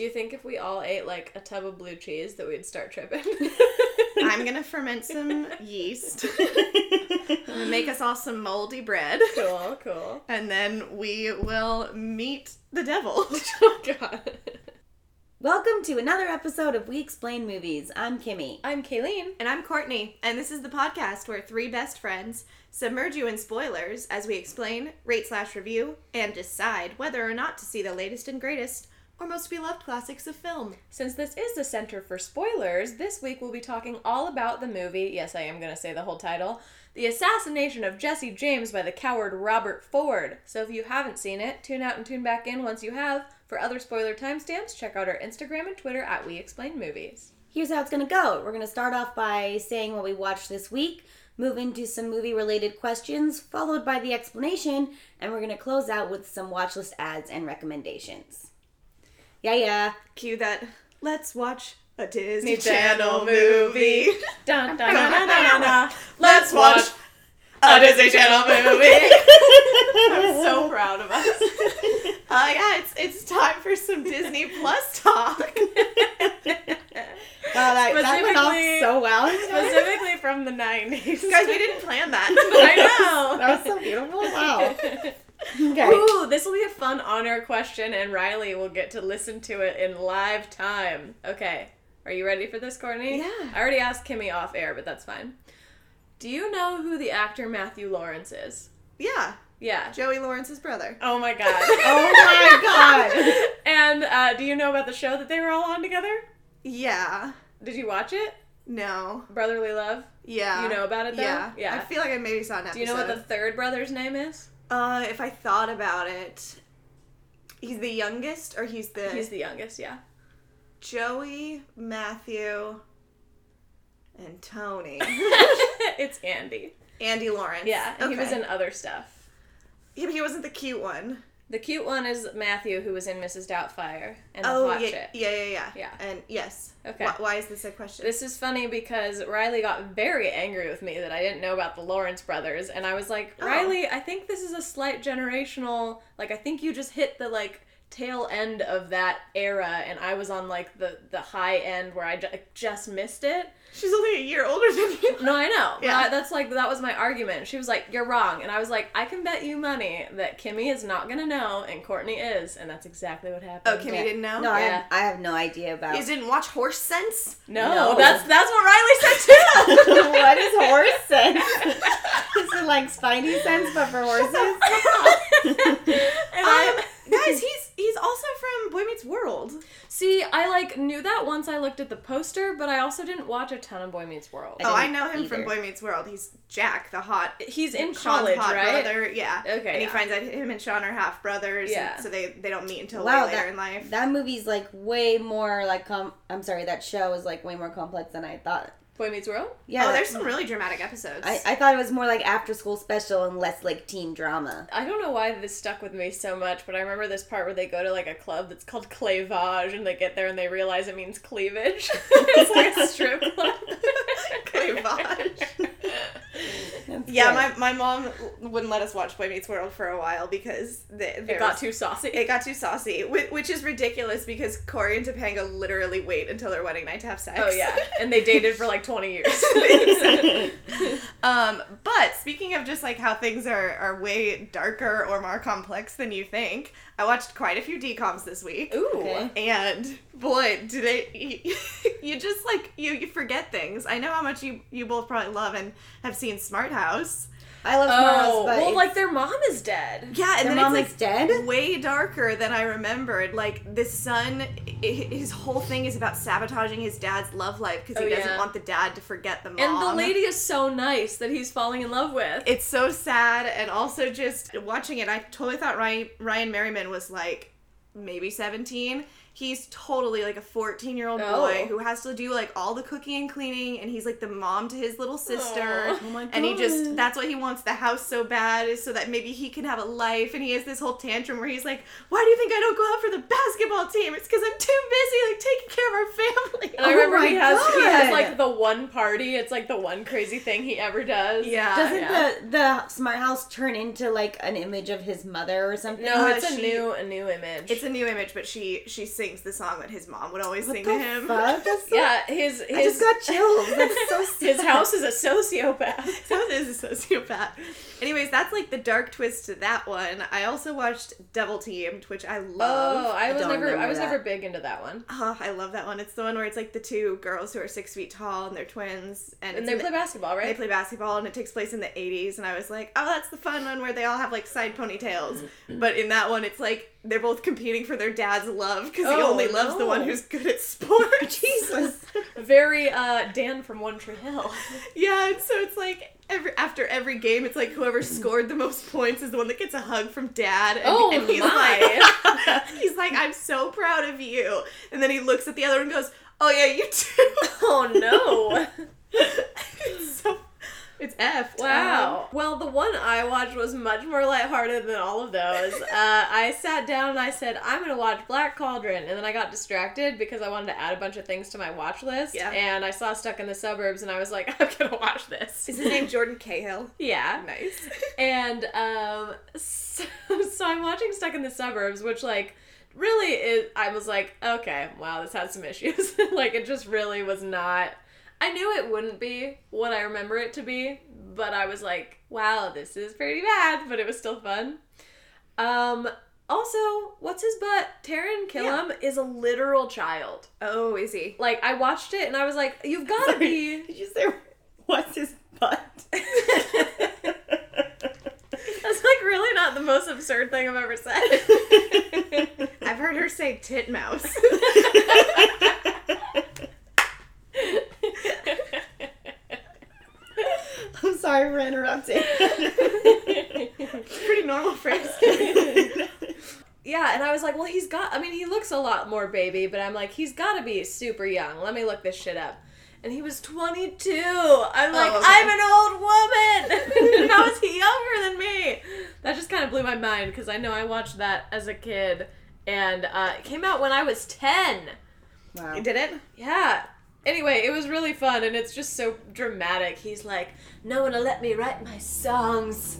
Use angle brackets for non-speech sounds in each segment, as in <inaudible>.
Do you think if we all ate like a tub of blue cheese that we'd start tripping? <laughs> I'm gonna ferment <laughs> some yeast. <laughs> I'm make us all some moldy bread. cool, cool. And then we will meet the devil. Oh god. Welcome to another episode of We Explain Movies. I'm Kimmy. I'm Kayleen. And I'm Courtney, and this is the podcast where three best friends submerge you in spoilers as we explain, rate slash review, and decide whether or not to see the latest and greatest or most beloved classics of film. Since this is the Center for Spoilers, this week we'll be talking all about the movie. Yes, I am going to say the whole title The Assassination of Jesse James by the coward Robert Ford. So if you haven't seen it, tune out and tune back in once you have. For other spoiler timestamps, check out our Instagram and Twitter at We Explain Movies. Here's how it's going to go. We're going to start off by saying what we watched this week, move into some movie related questions, followed by the explanation, and we're going to close out with some watch list ads and recommendations. Yeah, yeah. Cue that. Let's watch a Disney, Channel Channel movie. <laughs> Dun, dun, dun, dun, dun, <laughs> dun. Let's watch a Disney Channel movie. <laughs> I'm so proud of us. Uh, yeah, it's it's time for some Disney Plus talk. Wow, that, that went off Specifically- so well. Specifically from the 90s. Guys, we didn't plan that. I know. That was so beautiful. Wow. Okay. Ooh, this will be a fun honor question, and Riley will get to listen to it in live time. Okay, are you ready for this, Courtney? Yeah. I already asked Kimmy off air, but that's fine. Do you know who the actor Matthew Lawrence is? Yeah, Yeah. Joey Lawrence's brother. Oh my god. <laughs> Oh my god. <laughs> and uh, do you know about the show that they were all on together? Yeah. Did you watch it? No. Brotherly Love? Yeah. You know about it though? Yeah. Yeah. I feel like I maybe saw an episode. do you know what the third brother's name is? Uh, if I thought about it, he's the youngest, or he's the He's the youngest, yeah. Joey, Matthew, and Tony. <laughs> <laughs> it's Andy. Andy Lawrence. Yeah, and he was Okay. in other stuff. He, he wasn't the cute one. The cute one is Matthew, who was in Mrs. Doubtfire and the oh hot yeah, chick. yeah, yeah, yeah, Yeah. And yes. Okay. Why, why is this a question? This is funny because Riley got very angry with me that I didn't know about the Lawrence brothers, and I was like, Oh. Riley, I think this is a slight generational. Like, I think you just hit the like tail end of that era, and I was on like the the high end where I ju- just missed it. She's only a year older than you. No, I know. Yeah. I- that's like that was my argument. She was like, "You're wrong," and I was like, "I can bet you money that Kimmy is not gonna know, and Courtney is," and that's exactly what happened. Oh, Kimmy Yeah. didn't know. No, I, Yeah. have, I have no idea about You didn't watch Horse Sense? No, No. that's that's what Riley said too. <laughs> what is horse sense? <laughs> is it like spidey sense but for horses? and I, Um, guys, he's he's also from Boy Meets World. see, I like knew that once I looked at the poster, but I also didn't watch a ton of Boy Meets World. I oh, I didn't know him from. Boy Meets World. He's Jack, the hot He's in Sean's college, hot right? Brother, yeah. Okay, And he finds out him and Sean are half brothers. Yeah. and so they they don't meet until Wow, way later that- in life. That movie's like way more like com. I'm sorry, that show is like way more complex than I thought. Boy Meets World. Yeah, oh, there's some really dramatic episodes. I, I thought it was more like after school special and less like teen drama. I don't know why this stuck with me so much, but I remember this part where they go to like a club that's called Clavage, and they get there and they realize it means cleavage. <laughs> it's like a strip club. <laughs> Clavage. <laughs> Yeah, my, my mom wouldn't let us watch Boy Meets World for a while because they, It got too saucy. it got too saucy, which, which is ridiculous because Corey and Topanga literally wait until their wedding night to have sex. Oh yeah, and they dated for like twenty years. <laughs> <laughs> um, but speaking of just like how things are, are way darker or more complex than you think, I watched quite a few DComs this week. Ooh. Okay. And boy, do they you, <laughs> you just like you you forget things. I know how much you you both probably love and have seen Smart House. I love Oh, but well, like their mom is dead. Yeah, and their then mom it's is like dead. way darker than I remembered. Like the son, his whole thing is about sabotaging his dad's love life because he Oh, doesn't want the dad to forget the mom. And the lady is so nice that he's falling in love with. it's so sad, and also just watching it, I totally thought Ryan Ryan Merriman was like maybe seventeen. He's totally like a 14 year old Oh. boy who has to do like all the cooking and cleaning, and he's like the mom to his little sister. Oh my And he just that's what he wants the house so bad, is so that maybe he can have a life. And he has this whole tantrum where he's like, Why do you think I don't go out for the basketball team? It's because I'm too busy, like, taking care of our family. And I Oh remember my he has he has like the one party. It's like the one crazy thing he ever does. Yeah. Doesn't yeah. the the smart house turn into like an image of his mother or something? No, Uh, it's a she- new a new image. It's it's a new image, but she she sings the song that his mom would always What sing to him. fuck? That's <laughs> so- Yeah, his I just his got chills. That's so <laughs> his house is a sociopath. <laughs> Sounds is a sociopath. Anyways, that's like the dark twist to that one. I also watched Double Teamed, which I love. Oh, I was don't never I was that. never big into that one. Oh, I love that one. It's the one where it's like the two girls who are six feet tall and they're twins, and, And they in the- play basketball, right? They play basketball and it takes place in the 80s and I was like, "Oh, that's the fun one where they all have like side ponytails." <clears throat> but in that one it's like they're both competing for their dad's love he Oh, only loves the one who's good at sports. <laughs> Jesus. Very uh Dan from One Tree Hill. <laughs> yeah, and so it's like every after every game it's like whoever scored the most points is the one that gets a hug from dad and, Oh, and he's my. like <laughs> he's like, "I'm so proud of you." And then he looks at the other one and goes, "Oh yeah, you too." Oh no. It's F. Wow. Well, the one I watched was much more lighthearted than all of those. <laughs> Uh, I sat down and I said, I'm going to watch Black Cauldron. And then I got distracted because I wanted to add a bunch of things to my watch list. Yeah. And I saw Stuck in the Suburbs and I was like, <laughs> I'm going to watch this. Is his name Jordan Cahill? <laughs> Yeah. Nice. And um, so, so I'm watching Stuck in the Suburbs, which, like, really is. I was like, okay, wow, this has some issues. like, it just really was not. I knew it wouldn't be what I remember it to be, but I was like, wow, this is pretty bad, but it was still fun. Um, also, what's his butt? Taran Killam is a literal child. Oh, is he? Like, I watched it and I was like, you've got to be. <laughs> Did you say what's his butt? <laughs> That's like really not the most absurd thing I've ever said. <laughs> I've heard her say titmouse. <laughs> I'm sorry for interrupting. <laughs> Pretty normal phrase. <laughs> yeah, and I was like, well, he's got. I mean, he looks a lot more baby, but I'm like, he's got to be super young. Let me look this shit up. And he was 22. I'm like, Oh, okay. I'm an old woman. How is he younger than me? That just kind of blew my mind because I know I watched that as a kid, and uh, it came out when I was 10. wow. Did it? Yeah. Anyway, it was really fun, and it's just so dramatic. He's like, "No one will let me write my songs.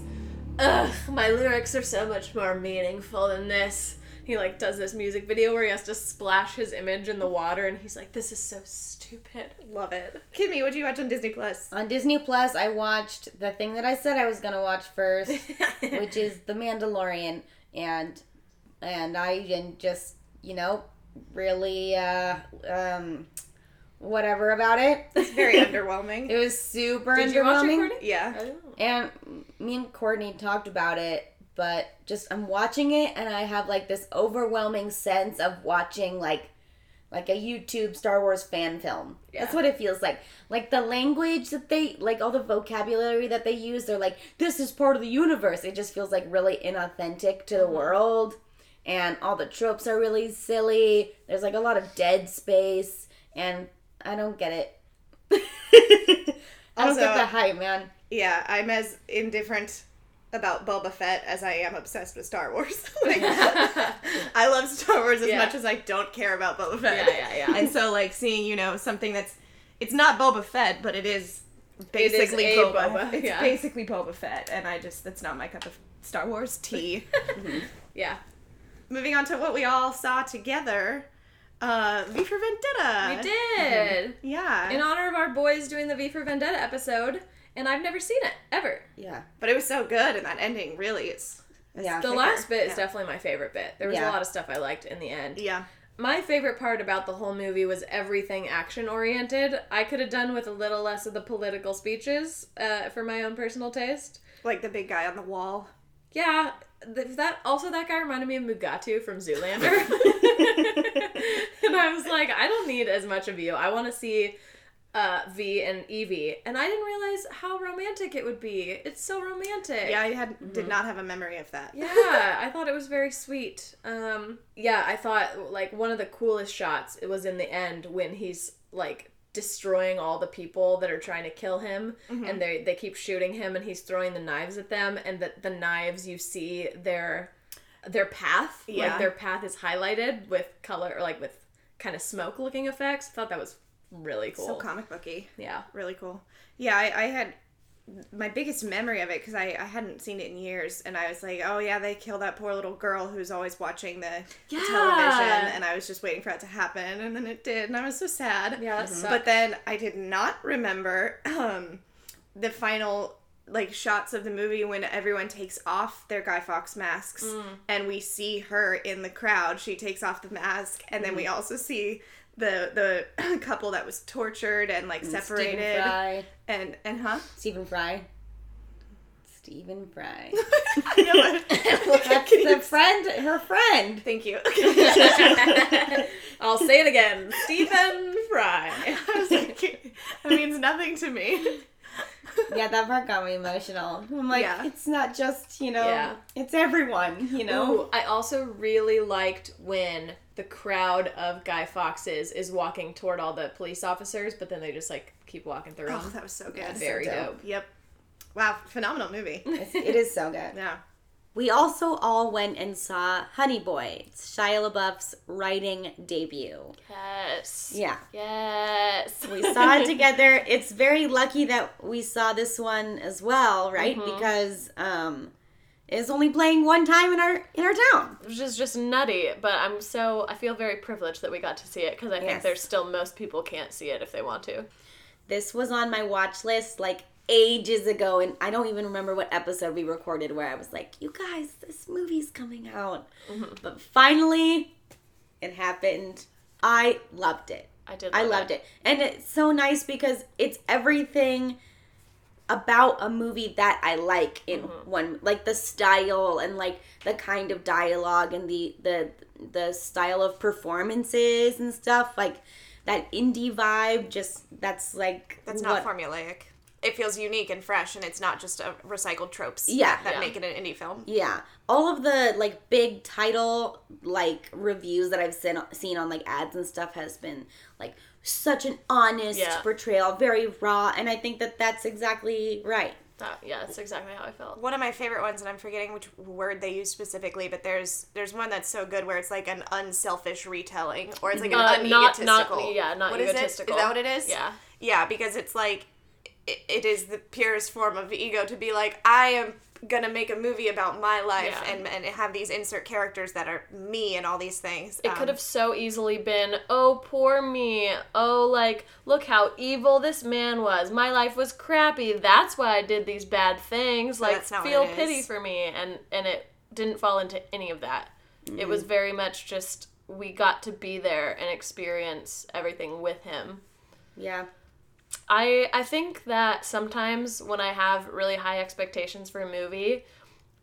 Ugh, my lyrics are so much more meaningful than this." He like does this music video where he has to splash his image in the water, and he's like, "This is so stupid." Love it. Kimmy, what'd you watch on Disney Plus? On Disney Plus, I watched the thing that I said I was gonna watch first, <laughs> which is The Mandalorian, and and I and just you know really uh um whatever about it. It's very <laughs> underwhelming. It was super Did you watch it, underwhelming. Courtney? Yeah. Oh. And me and Courtney talked about it, but just I'm watching it and I have like this overwhelming sense of watching like like a YouTube Star Wars fan film. That's what it feels like. Like the language that they like all the vocabulary that they use, they're like, this is part of the universe. It just feels like really inauthentic to the mm-hmm. world. And all the tropes are really silly. There's like a lot of dead space and I don't get it. <laughs> I don't Also- get the hype, man. Yeah, I'm as indifferent about Boba Fett as I am obsessed with Star Wars. <laughs> <laughs> like, I love Star Wars as Yeah. much as I don't care about Boba Fett. Yeah, yeah, yeah. And so, like, seeing, you know, something that's, it's not Boba Fett, but it is basically a Boba. Boba, It's yeah. basically Boba Fett, and I just, that's not my cup of Star Wars tea. Mm-hmm. Yeah, Moving on to what we all saw together, uh, V for Vendetta. we did. Yeah. In honor of our boys doing the V for Vendetta episode, and I've never seen it ever. Yeah. but it was so good, and that ending really is. Yeah. The last bit is definitely my favorite bit. There was Yeah. a lot of stuff I liked in the end. Yeah. My favorite part about the whole movie was everything action oriented. I could have done with a little less of the political speeches uh, for my own personal taste. Like the big guy on the wall. Yeah, that also that guy reminded me of Mugatu from Zoolander. <laughs> <laughs> and I was like, I don't need as much of you. I want to see uh, V and Evie, and I didn't realize how romantic it would be. It's so romantic. Yeah, I had did not have a memory of that. yeah, I thought it was very sweet. Um, yeah, I thought like one of the coolest shots it was in the end when he's like destroying all the people that are trying to kill him mm-hmm. and they they keep shooting him and he's throwing the knives at them and the the knives you see their their path Yeah. like their path is highlighted with color or like with kind of smoke looking effects. I thought that was really cool. So comic booky. yeah. Really cool. Yeah, I, I had my biggest memory of it because I, I hadn't seen it in years and I was like, oh yeah, they kill that poor little girl who's always watching the, the television and I was just waiting for that to happen and then it did and I was so sad. Yeah, that sucked. But then I did not remember um, the final like shots of the movie when everyone takes off their Guy Fawkes masks Mm. and we see her in the crowd. She takes off the mask and then we Mm. also see the the <clears throat> couple that was tortured and like Stephen separated Fry. And and huh? Stephen Fry. Stephen Fry. <laughs> I know it. <laughs> That's the friend, her friend. Thank you. <laughs> I'll say it again. Stephen Fry. I was like, that means nothing to me. Yeah, that part got me emotional. I'm like, Yeah. it's not just, you know, Yeah. it's everyone, you know? Ooh, I also really liked when the crowd of Guy Fawkeses is walking toward all the police officers, but then they just like keep walking through Oh, them. that was so good. Yeah, Very so dope. Yep. Wow, phenomenal movie. <laughs> It's, so good. Yeah. We also all went and saw Honey Boy. It's Shia LaBeouf's writing debut. Yes. Yeah. Yes. We saw it <laughs> together. It's very lucky that we saw this one as well, right? Mm-hmm. Because um it's only playing one time in our in our town. Which is just nutty, but I'm so I feel very privileged that we got to see it because I think there's still most people can't see it if they want to. This was on my watch list like ages ago and I don't even remember what episode we recorded where I was like, "You guys, this movie's coming out." Mm-hmm. But finally it happened. I loved it. I did. I love loved it. And it's so nice because it's everything about a movie that I like in Mm-hmm. one like the style and like the kind of dialogue and the the the style of performances and stuff like that indie vibe just that's like That's what- not formulaic. It feels unique and fresh, and it's not just a recycled tropes. Yeah. that Yeah. make it an indie film. Yeah, all of the like big title like reviews that I've seen seen on like ads and stuff has been like such an honest Yeah. portrayal, very raw, and I think that that's exactly right. That, yeah, that's exactly how I felt. One of my favorite ones, and I'm forgetting which word they use specifically, but there's there's one that's so good where it's like an unselfish retelling, or it's like an Uh, not- unegotistical. not- yeah, not What is egotistical. Is that what it is? Yeah. Yeah, because it's like it, it is the purest form of ego to be like I am gonna make a movie about my life Yeah. and and have these insert characters that are me and all these things. It could have so easily been, oh, poor me. Oh, like, look how evil this man was. My life was crappy. That's why I did these bad things. Like, that's not what feel it pity for me. And, and it didn't fall into any of that. It Mm-hmm. was very much just, we got to be there and experience everything with him. Yeah. I I think that sometimes when I have really high expectations for a movie,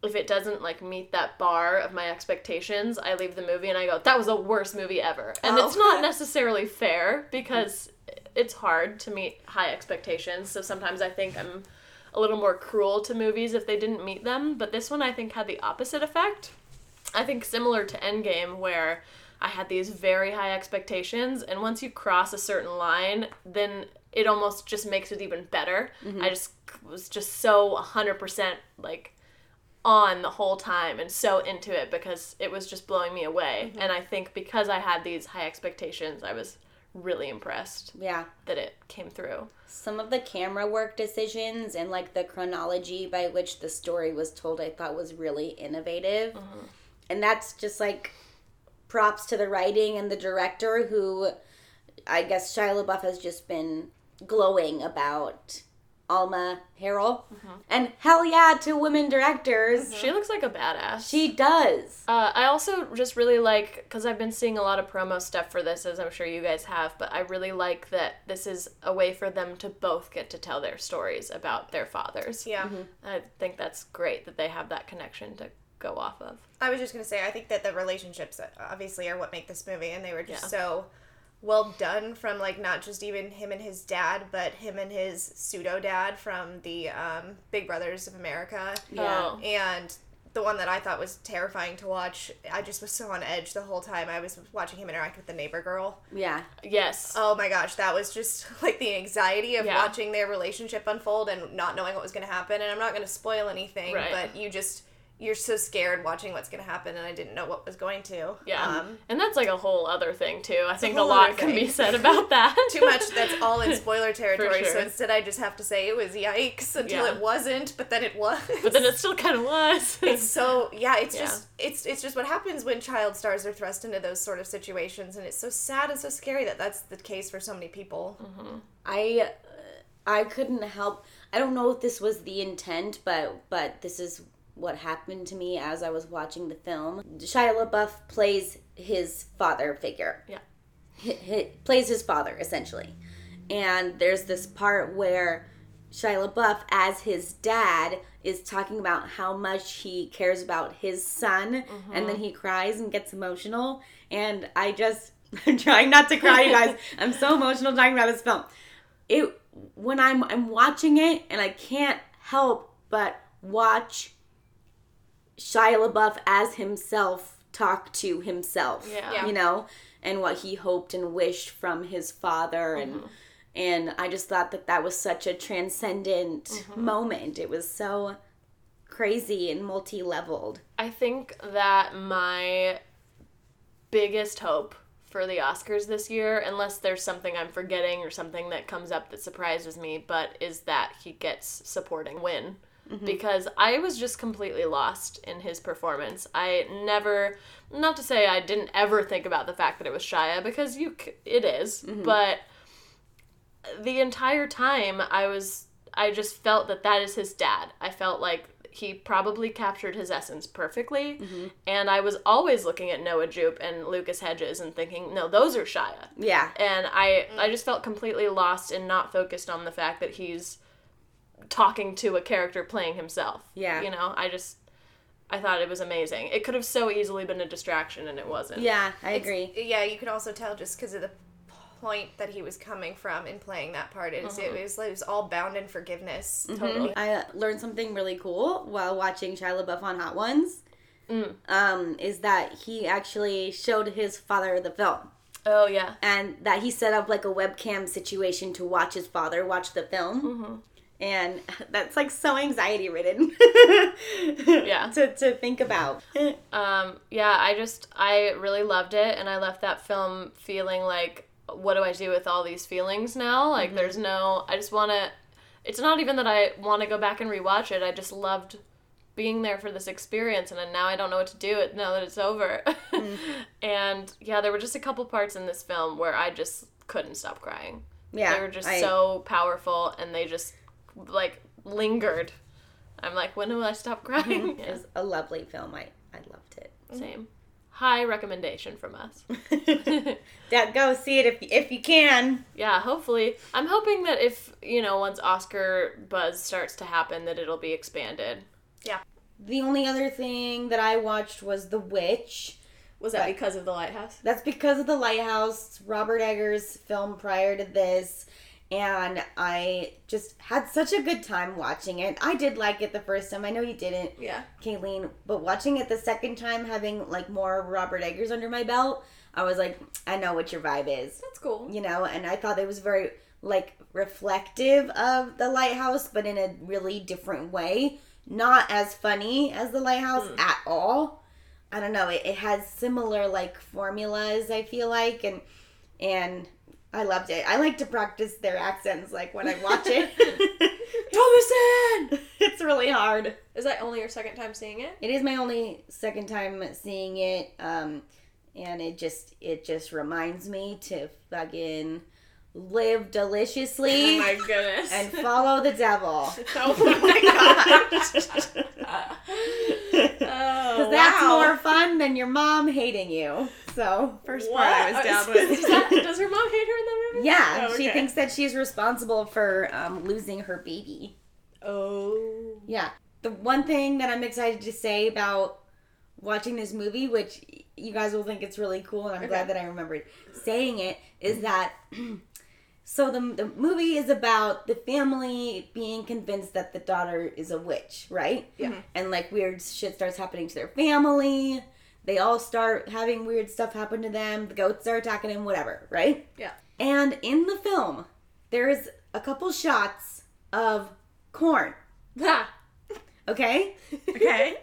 if it doesn't like meet that bar of my expectations, I leave the movie and I go, "That was the worst movie ever." And Oh. it's not <laughs> necessarily fair because it's hard to meet high expectations. So sometimes I think I'm a little more cruel to movies if they didn't meet them, but this one I think had the opposite effect. I think similar to Endgame, where I had these very high expectations, and once you cross a certain line, then it almost just makes it even better. Mm-hmm. I just was just so 100% like on the whole time and so into it because it was just blowing me away. Mm-hmm. And I think because I had these high expectations, I was really impressed Yeah. that it came through. Some of the camera work decisions and like the chronology by which the story was told, I thought was really innovative. Mm-hmm. And that's just like props to the writing and the director, who I guess Shia LaBeouf has just been glowing about. Alma Har'el. And hell yeah to women directors. She looks like a badass. She does. Uh, I also just really like because I've been seeing a lot of promo stuff for this, as I'm sure you guys have. But I really like that this is a way for them to both get to tell their stories about their fathers. Yeah. I think that's great that they have that connection to go off of. I was just gonna say, I think that the relationships uh, obviously are what make this movie, and they were just Yeah. so well done from like not just even him and his dad, but him and his pseudo dad from the um, Big Brothers of America. Yeah. Oh. And the one that I thought was terrifying to watch, I just was so on edge the whole time. I was watching him interact with the neighbor girl. Yeah. Yes. Oh my gosh, that was just <laughs> like the anxiety of Yeah. watching their relationship unfold and not knowing what was going to happen. And I'm not going to spoil anything, Right. but you just you're so scared watching what's going to happen, and I didn't know what was going to. Yeah. Um, and that's like a whole other thing too. I think a, whole lot can be said about <laughs> that. too much that's all in <laughs> spoiler territory, so instead I just have to say it was yikes until Yeah. it wasn't, but then it was. but then it still kind of was. <laughs> it's so yeah it's Yeah. just it's it's just what happens when child stars are thrust into those sort of situations and it's so sad and so scary that that's the case for so many people I uh, I couldn't help. I don't know if this was the intent, but but this is what happened to me as I was watching the film. Shia LaBeouf plays his father figure. Yeah. He, he plays his father essentially, and there's this part where Shia LaBeouf, as his dad, is talking about how much he cares about his son, and then mm-hmm. he cries and gets emotional. And I just, <laughs> I'm trying not to cry, you guys. <laughs> I'm so emotional talking about this film. It when I'm I'm watching it and I can't help but watch Shia LaBeouf as himself talk to himself. Yeah. You know, and what he hoped and wished from his father and mm-hmm. and I just thought that that was such a transcendent mm-hmm. moment. It was so crazy and multi-leveled. I think that my biggest hope for the Oscars this year, unless there's something I'm forgetting or something that comes up that surprises me, but is that he gets supporting win. Mm-hmm. Because I was just completely lost in his performance. I never, not to say I didn't ever think about the fact that it was Shia, because you, it is, mm-hmm. but the entire time I was I just felt that that is his dad. I felt like he probably captured his essence perfectly, mm-hmm. and I was always looking at Noah Jupe and Lucas Hedges and thinking, no, those are Shia. Yeah. And I mm. I just felt completely lost and not focused on the fact that he's talking to a character playing himself. Yeah. You know, I just I thought it was amazing. It could have so easily been a distraction and it wasn't. Yeah, I agree. yeah you can also tell just because of the point that he was coming from in playing that part it, was, it was it was all bound in forgiveness Totally. I uh, learned something really cool while watching Shia LaBeouf on Hot Ones. Um, is that he actually showed his father the film, Oh yeah. and that he set up like a webcam situation to watch his father watch the film. And <laughs> that's like so anxiety ridden. <laughs> Yeah. To, to think about. Um, yeah, I just I really loved it, and I left that film feeling like, what do I do with all these feelings now? Like, there's no. I just want to. It's not even that I want to go back and rewatch it. I just loved being there for this experience, and then now I don't know what to do it now that it's over. <laughs> and yeah, there were just a couple parts in this film where I just couldn't stop crying. Yeah. they were just I- so powerful, and they just like lingered. I'm like, when will I stop mhm. crying? It Yeah. was a lovely film. I, I loved it. Same. High recommendation from us. <laughs> <laughs> Dad, go see it if if you can. Yeah, hopefully. I'm hoping that if, you know, once Oscar buzz starts to happen, that it'll be expanded. Yeah. The only other thing that I watched was The Witch. Was that because of the lighthouse? That's because of The Lighthouse, Robert Eggers' film prior to this. And I just had such a good time watching it. I did like it the first time. I know you didn't, Yeah. Kayleen. But watching it the second time, having like more Robert Eggers under my belt, I was like, I know what your vibe is. That's cool. You know, and I thought it was very like reflective of The Lighthouse, but in a really different way. Not as funny as The Lighthouse hmm. at all. I don't know. It, it has similar like formulas. I feel like, and and I loved it. I like to practice their accents like when I watch it. <laughs> Thomasin! <laughs> it's really hard. Is that only your second time seeing it? It is my only second time seeing it, um, and it just it just reminds me to fucking live deliciously Oh goodness. and follow the devil. <laughs> oh my god. Because <laughs> oh, that's wow. more fun than your mom hating you. So first part i was down Does, <laughs> with that, does her mom hate her in that movie? yeah, Oh, she thinks that she's responsible for um, losing her baby. Oh. Yeah. The one thing that I'm excited to say about watching this movie, which you guys will think it's really cool, and I'm Okay. glad that I remembered saying it, is that <clears throat> so the, the movie is about the family being convinced that the daughter is a witch, right? Yeah. And like weird shit starts happening to their family. They all start having weird stuff happen to them. The goats are attacking them, whatever, right? Yeah. And in the film, there's a couple shots of corn. Ha. Okay? okay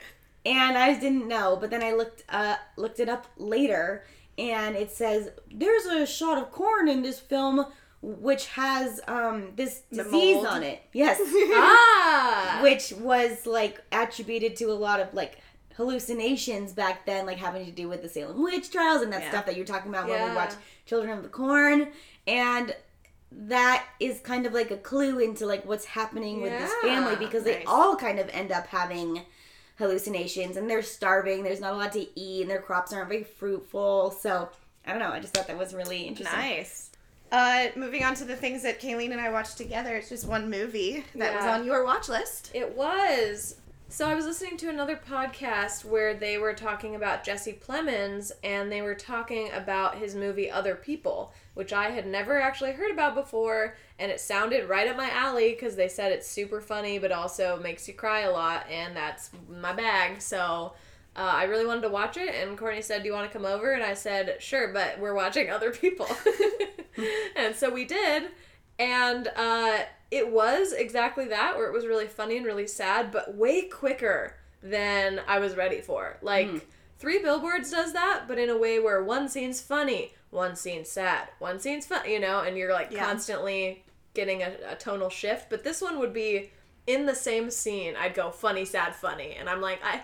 and I didn't know. But then I looked uh looked it up later, and it says there's a shot of corn in this film which has um this The disease mold. on it. Yes, <laughs> ah. which was like attributed to a lot of like hallucinations back then, like having to do with the Salem witch trials and that Yeah. stuff that you're talking about when we Yeah. watch Children of the Corn, and that is kind of like a clue into like what's happening with this family Yeah, because they all kind of end up having hallucinations and they're starving. There's not a lot to eat, and their crops aren't very fruitful. So I don't know. I just thought that was really interesting. Nice. Uh, moving on to the things that Kayleen and I watched together. It's just one movie that was on your watch list. It was. So I was listening to another podcast where they were talking about Jesse Plemons and they were talking about his movie Other People, which I had never actually heard about before and it sounded right up my alley because they said it's super funny but also makes you cry a lot and that's my bag. So uh, I really wanted to watch it and Courtney said, "Do you want to come over?" and I said, "Sure, but we're watching Other People." <laughs> and so we did and uh, it was exactly that, where it was really funny and really sad, but way quicker than I was ready for. Like, Hmm. Three Billboards does that, but in a way where one scene's funny, one scene's sad, one scene's fun, you know, and you're like Yeah. constantly getting a, a tonal shift. But this one would be in the same scene. I'd go funny, sad, funny, and I'm like, I.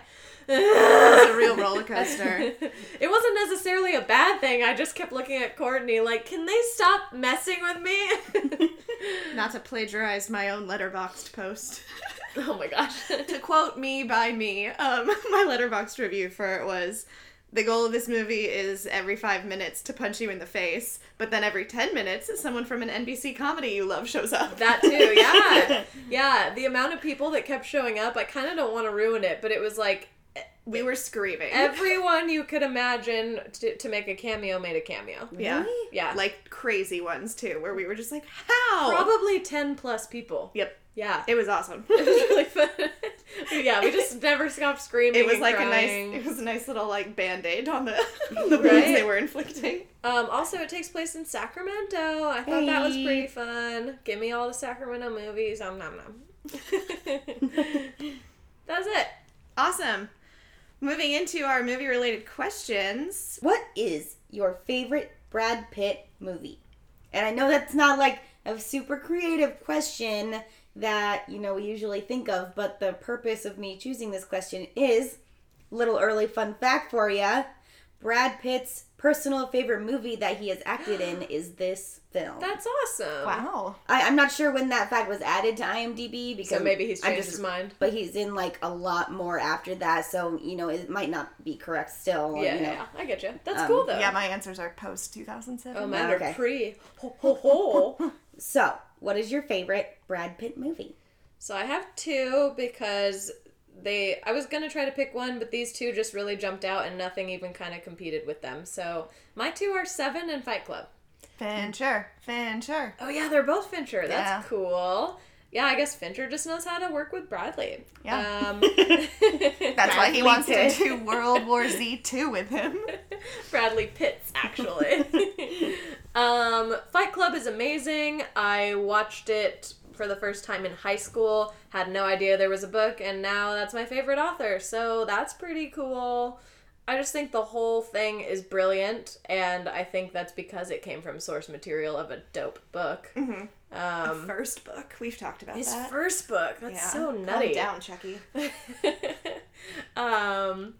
It's a real roller coaster. <laughs> it wasn't necessarily a bad thing. I just kept looking at Courtney like, can they stop messing with me? <laughs> Not to plagiarize my own Letterboxd post. <laughs> oh my gosh. to quote me by me, um, my Letterboxd review for it was the goal of this movie is every five minutes to punch you in the face, but then every ten minutes, someone from an NBC comedy you love shows up. That too, yeah. Yeah, the amount of people that kept showing up, I kind of don't want to ruin it, but it was like we were screaming. everyone you could imagine to, to make a cameo made a cameo. yeah, Really? Yeah. like crazy ones too, where we were just like, how? Probably 10 plus people. Yep, Yeah. it was awesome. It was really fun. yeah, we just never stopped screaming. It was and like crying. a nice, it was a nice little like band aid on the <laughs> on the wounds Right? they were inflicting. Um, also, it takes place in Sacramento. I thought that was pretty fun. Give me all the Sacramento movies. Um, nom nom. <laughs> <laughs> That's it. Awesome. Moving into our movie related questions. What is your favorite Brad Pitt movie? And I know that's not like a super creative question that, you know, we usually think of, but the purpose of me choosing this question is little early fun fact for you. Brad Pitt's personal favorite movie that he has acted in <gasps> is this film. That's awesome. Wow. I, I'm not sure when that fact was added to IMDb because So maybe he's I'm changed just- his mind. But he's in like a lot more after that, so you know it might not be correct still. Yeah, you know. yeah, yeah, I get you. That's Um, cool though. Yeah, my answers are post 2007. Oh, mine Okay. are pre. <laughs> Ho, ho, ho. So, what is your favorite Brad Pitt movie? so I have two because they. I was gonna try to pick one, but these two just really jumped out, and nothing even kind of competed with them. So my two are Seven and Fight Club. Fincher. Fincher. Oh yeah, they're both Fincher. That's Yeah. cool. Yeah, I guess Fincher just knows how to work with Bradley. Yeah. Um, <laughs> That's why he wants Pitt. to do World War Z 2 with him. <laughs> Bradley Pitts, actually. <laughs> um, Fight Club is amazing. I watched it for the first time in high school, had no idea there was a book, and now that's my favorite author, so that's pretty cool. I just think the whole thing is brilliant, and I think that's because it came from source material of a dope book. Um, First book. We've talked about his that. first book, that's Yeah. so Calm nutty. down, Chucky. <laughs> um,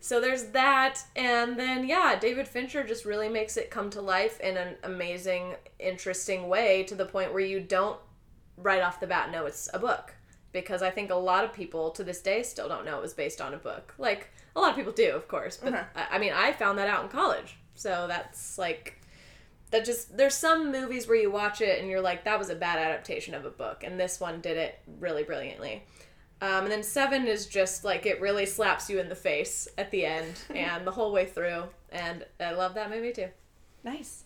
so there's that, and then yeah, David Fincher just really makes it come to life in an amazing, interesting way to the point where you don't right off the bat know it's a book. Because I think a lot of people to this day still don't know it was based on a book. Like a lot of people do, of course, but Uh-huh. I, I mean, I found that out in college, so that's like that just there's some movies where you watch it and you're like that was a bad adaptation of a book and this one did it really brilliantly um, and then seven is just like it really slaps you in the face at the end <laughs> and the whole way through and i love that movie too Nice.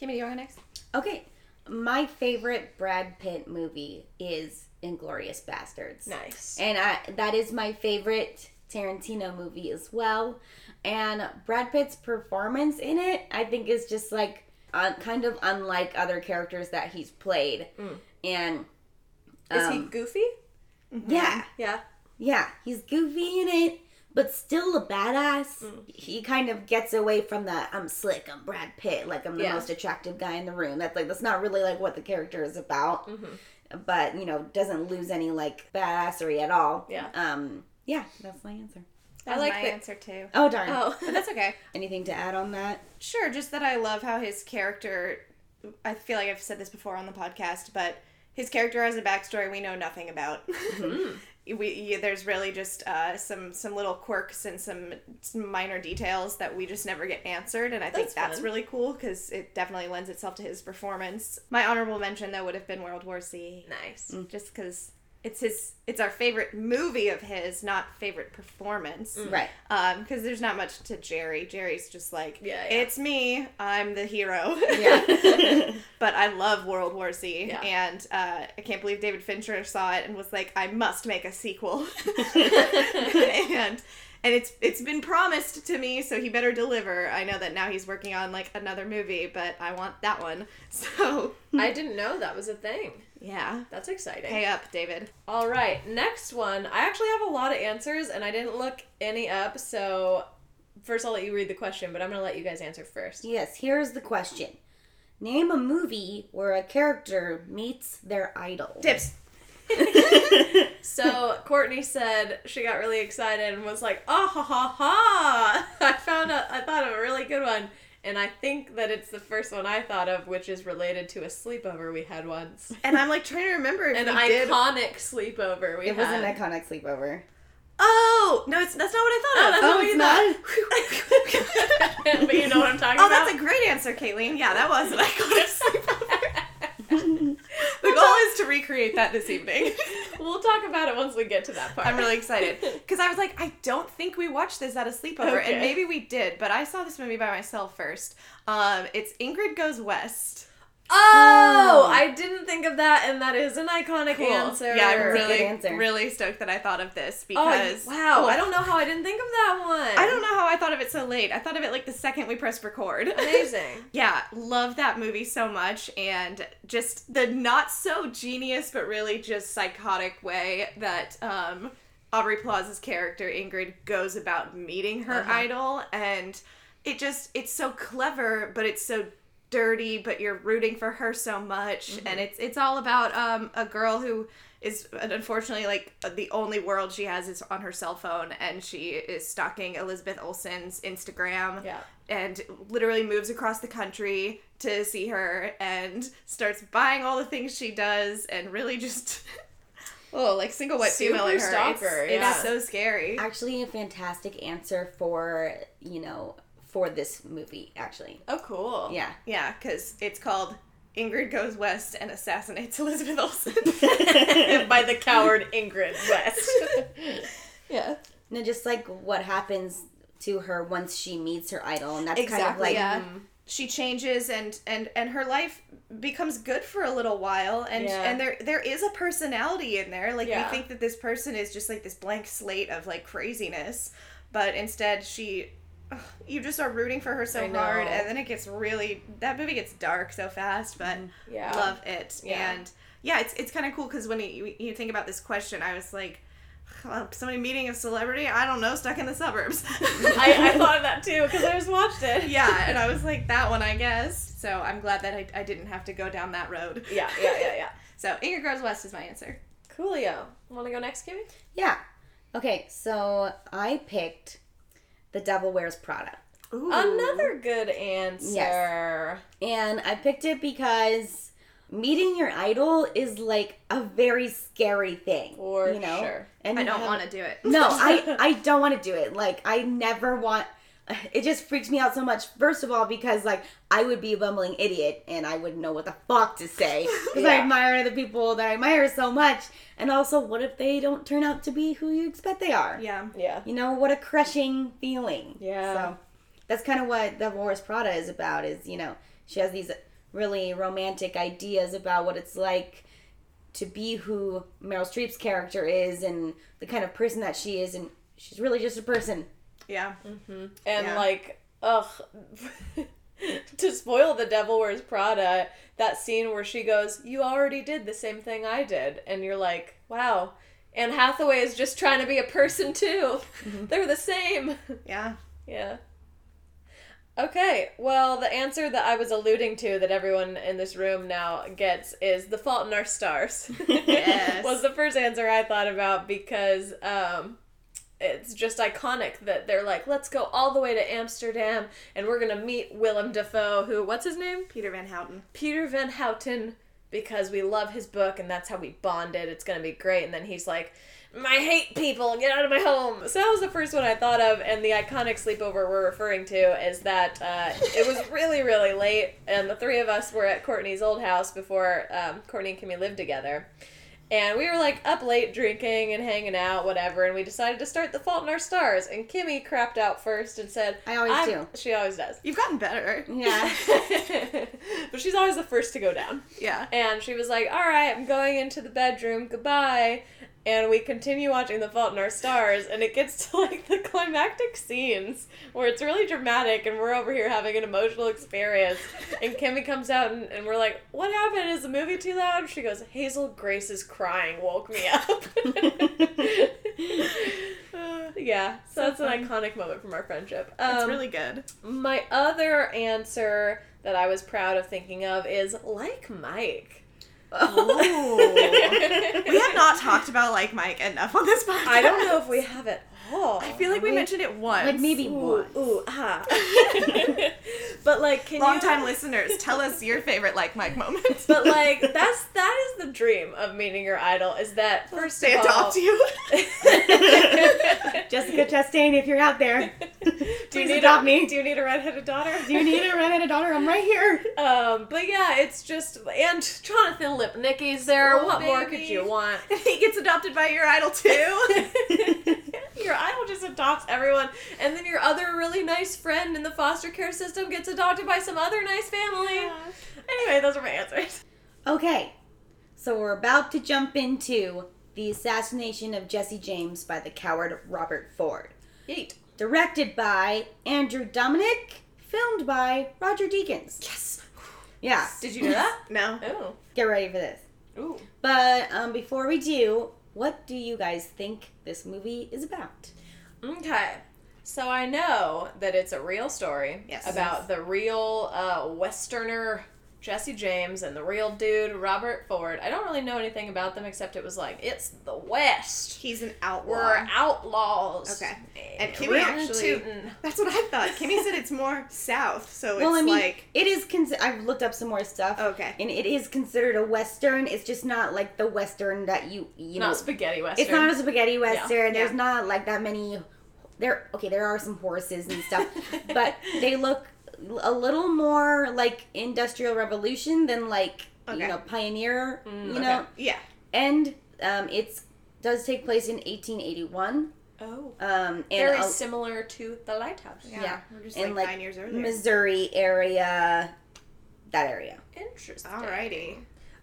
Kimmy, you want to next? Okay, my favorite Brad Pitt movie is Inglourious Basterds. nice. And I, that is my favorite Tarantino movie as well. And Brad Pitt's performance in it, I think, is just like uh, kind of unlike other characters that he's played. And is he um, goofy? Yeah, yeah. Yeah, he's goofy in it, but still a badass. Mm. He kind of gets away from the I'm slick, I'm Brad Pitt, like I'm the Yeah. most attractive guy in the room. That's like that's not really like what the character is about. Mm-hmm. But you know, doesn't lose any like badassery at all. Yeah. Um. Yeah, that's my answer. That's I like my the- answer too. Oh darn. Oh, But that's okay. <laughs> Anything to add on that? Sure, just that I love how his character. I feel like I've said this before on the podcast, but his character has a backstory we know nothing about. Mm-hmm. <laughs> we there's really just uh, some some little quirks and some, some minor details that we just never get answered, and I think That's that's fun. really cool because it definitely lends itself to his performance. My honorable mention though would have been World War Z, nice. just because it's his it's our favorite movie of his, not favorite performance. Right. Um, because there's not much to Jerry. Jerry's just like, Yeah, yeah. it's me. I'm the hero. Yeah. <laughs> but I love World War Z, Yeah. and uh, I can't believe David Fincher saw it and was like, I must make a sequel. <laughs> <laughs> and and it's it's been promised to me, so he better deliver. I know that now he's working on like another movie, but I want that one. <laughs> So I didn't know that was a thing. yeah, That's exciting. pay up, David. All right, next one. I actually have a lot of answers, and I didn't look any up. So first, I'll let you read the question, but I'm gonna let you guys answer first. Yes, here's the question. Name a movie where a character meets their idol. Tips. <laughs> <laughs> So Courtney said she got really excited and was like, "Oh ha ha ha!" <laughs> I found a, I thought of a really good one, and I think that it's the first one I thought of, which is related to a sleepover we had once. And I'm like trying to remember if An we did. iconic sleepover we It was an iconic sleepover. Oh no, it's that's not what I thought. Oh, of. that's Oh, not what it's you not? thought. but you know what I'm talking Oh, about. Oh, that's a great answer, Caitlin. Yeah, that was an iconic sleepover. To recreate that this evening. <laughs> We'll talk about it once we get to that part. I'm really excited <laughs> because I was like, I don't think we watched this at a sleepover, Okay. and maybe we did, but I saw this movie by myself first. Um, it's Ingrid Goes West. Oh, Oh. I didn't think of that, and that is an iconic answer. Yeah, I'm really, answer. really stoked that I thought of this Oh, because wow! Oh, I don't know how I didn't think of that one. I don't know how I thought of it so late. I thought of it like the second we pressed record. <laughs> Amazing. Yeah, love that movie so much and just the not so genius but really just psychotic way that um Aubrey Plaza's character Ingrid goes about meeting her Uh-huh. idol and it just it's so clever but it's so dirty but you're rooting for her so much and it's it's all about um a girl who is unfortunately like the only world she has is on her cell phone and she is stalking Elizabeth Olsen's Instagram Yeah. and literally moves across the country to see her and starts buying all the things she does and really just <laughs> oh like single white Super female in her. stalker, it's, yeah. it's so scary. Actually, a fantastic answer for, you know, for this movie, actually. Oh, cool. Yeah. Yeah, because it's called Ingrid Goes West and Assassinates Elizabeth Olsen. <laughs> <laughs> By the coward Ingrid West. <laughs> yeah. No, just like what happens to her once she meets her idol, and that's kind of like yeah. Mm-hmm. She changes and and and her life becomes good for a little while and Yeah. and there there is a personality in there. Like Yeah. we think that this person is just like this blank slate of like craziness, but instead she ugh, <sighs> you just are rooting for her so hard and then it gets really that movie gets dark so fast, but Yeah. love it. Yeah. And yeah, it's it's kind of cool cuz when you you think about this question, I was like uh, somebody meeting a celebrity, I don't know, stuck in the suburbs. <laughs> I, I thought of that too because I just watched it. <laughs> yeah, and I <laughs> was like, that one, I guess. So I'm glad that I, I didn't have to go down that road. Yeah, yeah, yeah, yeah. So Ingrid Goes West is my answer. Coolio. Want to go next, Kimmy? yeah. Okay, so I picked The Devil Wears Prada. Ooh. Another good answer. Yes. And I picked it because meeting your idol is like a very scary thing. For you know? sure. And I don't want to do it. No, I <laughs> I don't want to do it. Like I never want. It just freaks me out so much. First of all, because like I would be a bumbling idiot and I wouldn't know what the fuck to say <laughs> because I admire the people that I admire so much. And also, what if they don't turn out to be who you expect they are? Yeah. Yeah. You know what a crushing feeling. Yeah. So that's kind of what the Wars Prada is about. Is you know she has these really romantic ideas about what it's like to be who Meryl Streep's character is and the kind of person that she is, and she's really just a person. Yeah. And Yeah. like, ugh. <laughs> to spoil the Devil Wears Prada, that scene where she goes, "You already did the same thing I did," and you're like, "Wow." Anne Hathaway is just trying to be a person too. Mm-hmm. They're the same. <laughs> Yeah. Yeah. Okay, well, the answer that I was alluding to that everyone in this room now gets is The Fault in Our Stars. <laughs> Yes. was the first answer I thought about because um, it's just iconic that they're like, let's go all the way to Amsterdam and we're going to meet Willem Dafoe, who, what's his name? Peter Van Houten. Peter Van Houten, because we love his book and that's how we bonded. It's going to be great. And then he's like, I hate people, get out of my home. So that was the first one I thought of, and the iconic sleepover we're referring to is that uh, it was <laughs> really, really late, and the three of us were at Courtney's old house before um, Courtney and Kimmy lived together. And we were like up late drinking and hanging out, whatever, and we decided to start The Fault in Our Stars. And Kimmy crapped out first and said, I always "I'm-" do. She always does. You've gotten better. Yeah. <laughs> <laughs> but she's always the first to go down. Yeah. And she was like, All right, I'm going into the bedroom. Goodbye. And we continue watching The Fault in Our Stars, and it gets to like the climactic scenes where it's really dramatic, and we're over here having an emotional experience. And Kimmy comes out, and, and we're like, What happened? Is the movie too loud? She goes, Hazel Grace's crying woke me up. Uh, <laughs> <laughs> yeah, so, So that's fun. an iconic moment from our friendship. It's Um, really good. my other answer that I was proud of thinking of is like Mike. Ooh. <laughs> we have not talked about like Mike enough on this podcast. I don't know if we have it all. I feel like we We- mentioned it once. like maybe Ooh, once. ooh, ah. <laughs> but like, can Long you? time listeners, tell us your favorite like Mike moment. <laughs> But like, that's that is the dream of meeting your idol. Is that first they of all, adopt you. <laughs> Jessica Chastain, if you're out there, do you please need adopt a, me. Do you need a redheaded daughter? Do you need a redheaded daughter? I'm right here. Um, but yeah, it's just and Jonathan Lipnicki's there. Oh, what more could you want? he gets adopted by your idol too. Your idol just adopts everyone, and then your other really nice friend in the foster care system gets adopted by some other nice family. Anyway, those are my answers. Okay, so we're about to jump into the assassination of Jesse James by the coward Robert Ford. Yeet. Directed by Andrew Dominik, filmed by Roger Deakins. yes. Yeah, Did you know that? <laughs> No. Oh. get ready for this. Ooh. But um, before we do, what do you guys think this movie is about? Okay. So I know that it's a real story Yes. about the real uh, Westerner Jesse James and the real dude Robert Ford. I don't really know anything about them except it was like it's the West. He's an outlaw. We're outlaws. Okay. And Kimmy actually- tootin'. That's what I thought. Kimmy said it's more south, so well, it's I mean, like it is. Con- I've looked up some more stuff. okay. And it is considered a western. It's just not like the western that you you not know. spaghetti western. It's not a spaghetti western. There's Yeah. not like that many. There, okay, there are some horses and stuff, <laughs> but they look a little more like Industrial Revolution than like Okay. you know Pioneer. Mm, you okay. know, Yeah. and um, it's does take place in 1881. oh. Um, in Very a- similar to the lighthouse. Yeah. Yeah. We're just And, like, like, nine years earlier. Missouri area, that area. Interesting. Alrighty.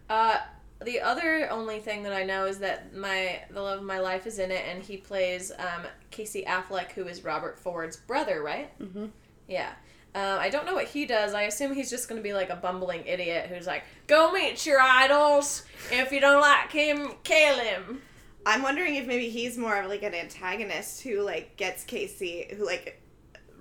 Uh, the other only thing that I know is that my the love of my life is in it, and he plays um, Casey Affleck, who is Robert Ford's brother, right? Mhm. Yeah. Um, I don't know what he does. I assume he's just going to be like a bumbling idiot who's like, "Go meet your idols. If you don't like him, kill him." I'm wondering if maybe he's more of like an antagonist who like gets Casey who like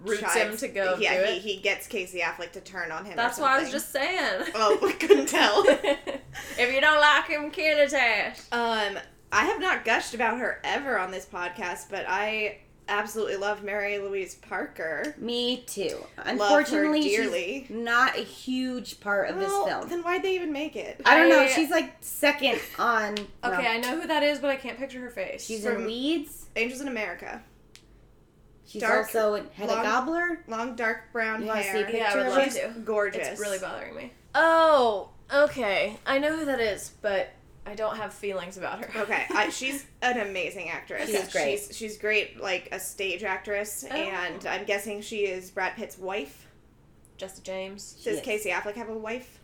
Roots tries- him to go Yeah, he, he gets Casey Affleck to turn on him. That's what I was just saying. <laughs> Oh, I couldn't tell. <laughs> if you don't like him, kill his ass. Um, I have not gushed about her ever on this podcast, but I absolutely love Mary Louise Parker. Me too. Love her Unfortunately, dearly. she's not a huge part of Well, this film. Then why'd they even make it? I don't know. She's like second on. <laughs> Okay, well, I know who that is, but I can't picture her face. she's from- in Weeds. Angels in America. She's dark, also in Hedda long- Gabler. Long dark brown You wanna see a hair. picture Yeah, I would of love her? to. Gorgeous. It's really bothering me. Oh, okay. I know who that is, but I don't have feelings about her. Okay, <laughs> I, she's an amazing actress. She is great. She's she's great, like a stage actress, Oh. and I'm guessing she is Brad Pitt's wife. Jessica James. She Does is. Casey Affleck have a wife?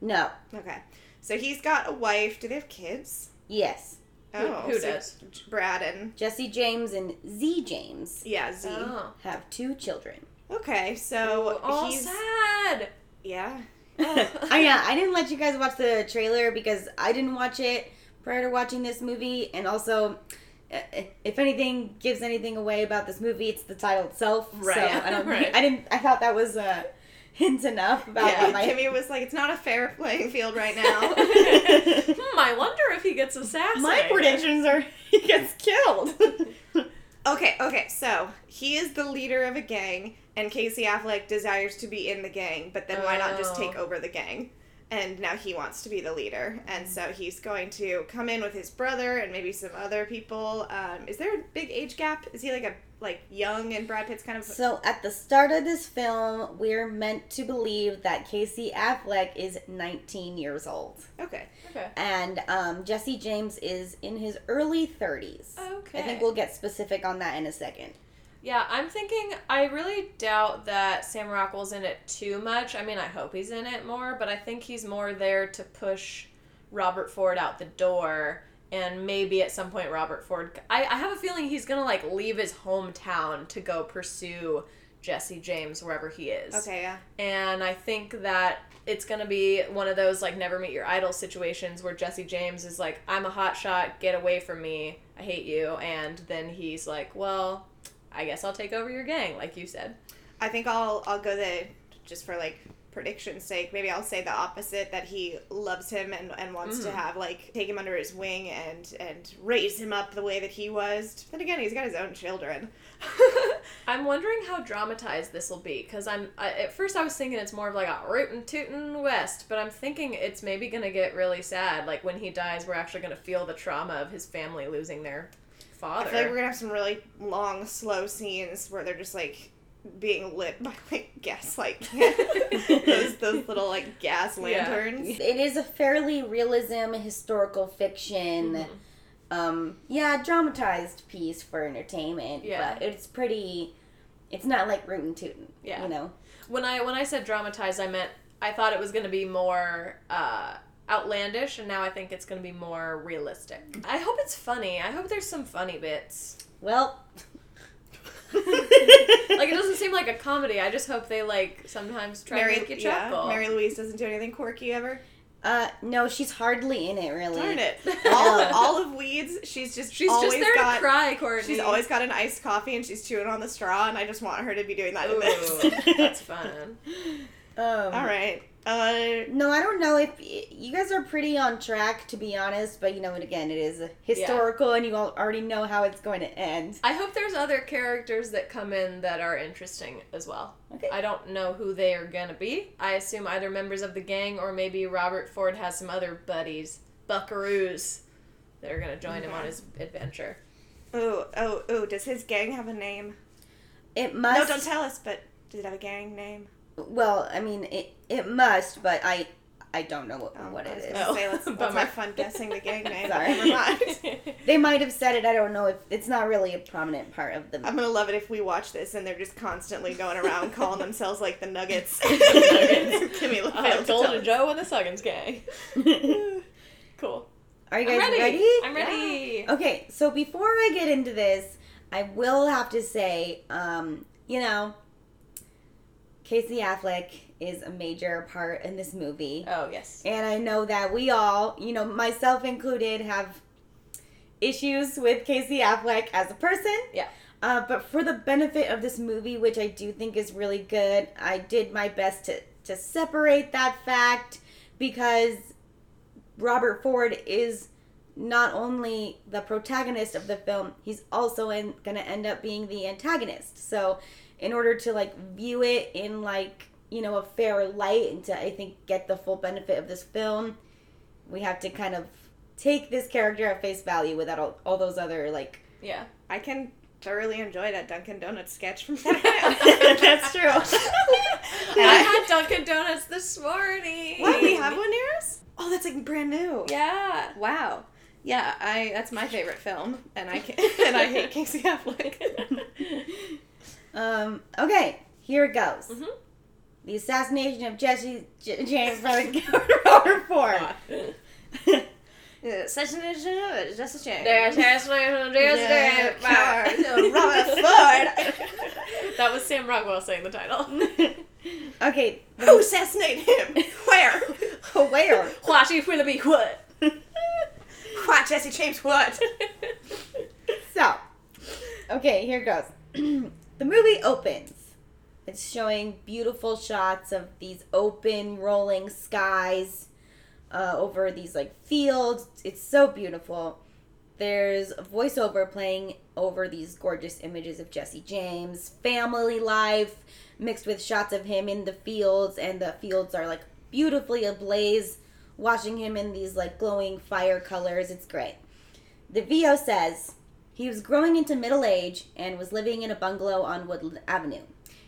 No. Okay, so he's got a wife. Do they have kids? Yes. Oh, who so does? Brad and Jesse James and Z James yeah Z. Oh. have two children. Okay, so oh, he's sad. yeah. <laughs> I yeah, I didn't let you guys watch the trailer because I didn't watch it, prior to watching this movie, and also. uh, If anything gives anything away about this movie, it's the title itself. Right. So I don't. <laughs> Right. I didn't. I thought that was a hint enough about Yeah, what my. Kimmy was like, it's not a fair playing field right now. <laughs> Hmm, I wonder if he gets assassinated. my predictions are he gets killed. Okay, okay, so he is the leader of a gang, and Casey Affleck desires to be in the gang, but then why not just Oh. take over the gang? And now he wants to be the leader, and so he's going to come in with his brother and maybe some other people. Um, is there a big age gap? Is he like a like young and Brad Pitt's kind of? So at the start of this film, we're meant to believe that Casey Affleck is 19 years old, Okay, Okay. and um, Jesse James is in his early 30s. Okay. I think we'll get specific on that in a second. Yeah, I'm thinking. I really doubt that Sam Rockwell's in it too much. I mean, I hope he's in it more, but I think he's more there to push Robert Ford out the door, and maybe at some point Robert Ford. I, I have a feeling he's gonna like leave his hometown to go pursue Jesse James wherever he is. okay, yeah. And I think that it's gonna be one of those like never meet your idol situations where Jesse James is like, I'm a hot shot, get away from me, I hate you, and then he's like, Well, I guess I'll take over your gang, like you said. I think I'll I'll go the just for like prediction's sake. Maybe I'll say the opposite that he loves him and, and wants to mm-hmm. have like take him under his wing and and raise him up the way that he was. Then again, he's got his own children. <laughs> <laughs> I'm wondering how dramatized this will be because I'm I, at first I was thinking it's more of like a rootin' tootin' west, but I'm thinking it's maybe gonna get really sad. Like when he dies, we're actually gonna feel the trauma of his family losing their I feel like we're gonna have some really long, slow scenes where they're just like being lit by like gaslight <laughs> those those little like gas Yeah. lanterns. It is a fairly realism historical fiction. Mm-hmm. Um, yeah, dramatized piece for entertainment. Yeah. but it's pretty. It's not like rootin' tootin'. Yeah. you know. when I when I said dramatized, I meant I thought it was going to be more uh, outlandish, and now I think it's going to be more realistic. I hope it's funny. I hope there's some funny bits. Well, <laughs> Like it doesn't seem like a comedy. I just hope they like sometimes try Mary, to make you yeah, chuckle. Mary Louise doesn't do anything quirky ever. uh, no, she's hardly in it really. Darn it! <laughs> All, all of Weeds, she's just She's always just there got to cry, Courtney. She's always got an iced coffee and she's chewing on the straw, and I just want her to be doing that in this. Ooh, that's fun. <laughs> Um, All right. Uh, No, I don't know if you guys are pretty on track to be honest, but you know, and again, it is historical, and you all already know how it's going to end. I hope there's other characters that come in that are interesting as well. Okay. I don't know who they are gonna be. I assume either members of the gang or maybe Robert Ford has some other buddies, buckaroos, that are gonna join him on his adventure. oh, oh, oh. Does his gang have a name? It must. No, don't tell us. But does it have a gang name? Well, I mean, it it must, but I I don't know what, Oh, what I it was is. gonna say let's, <laughs> let's bummer. have fun <laughs> guessing the gang name. but Sorry. Never mind. <laughs> They might have said it. I don't know if it's not really a prominent part of the. I'm gonna love it if we watch this and they're just constantly going around calling themselves like the Nuggets. Nuggets. Kimmy I LaFave told to Joe and the Suggins gang. Cool. Are you I'm guys ready. ready? I'm ready. Okay, so before I get into this, I will have to say, um, you know, Casey Affleck is a major part in this movie. Oh yes. And I know that we all, you know, myself included, have issues with Casey Affleck as a person. Yeah. Uh, but for the benefit of this movie, which I do think is really good, I did my best to, to separate that fact because Robert Ford is not only the protagonist of the film, he's also gonna end up being the antagonist. So, in order to like view it in like you know a fair light and to I think get the full benefit of this film, we have to kind of take this character at face value without all, all those other like. Yeah. I can thoroughly enjoy that Dunkin' Donuts sketch from <laughs> that <laughs> That's true. <laughs> I had Dunkin' Donuts this morning. What? We have one near us? Oh, that's like brand new. Yeah. Wow. Yeah, I that's my favorite film, and I can, and I hate Casey Affleck. Um. Okay. Here it goes. Mhm. The assassination of Jesse J- James by <laughs> the Robert Ford. Yeah, Such an issue, just a shame. There's Harrison, there's Yeah, Robert Ford. <laughs> That was Sam Rockwell saying the title. <laughs> okay. Who assassinated him? Where? Where? What if will be what? What, Jesse James? What? So, okay, here it goes. <clears throat> the movie opens. It's showing beautiful shots of these open, rolling skies uh, over these like fields. It's so beautiful. There's a voiceover playing over these gorgeous images of Jesse James, family life, mixed with shots of him in the fields, and the fields are like beautifully ablaze, watching him in these like glowing fire colors. It's great. The VO says he was growing into middle age and was living in a bungalow on Woodland Avenue.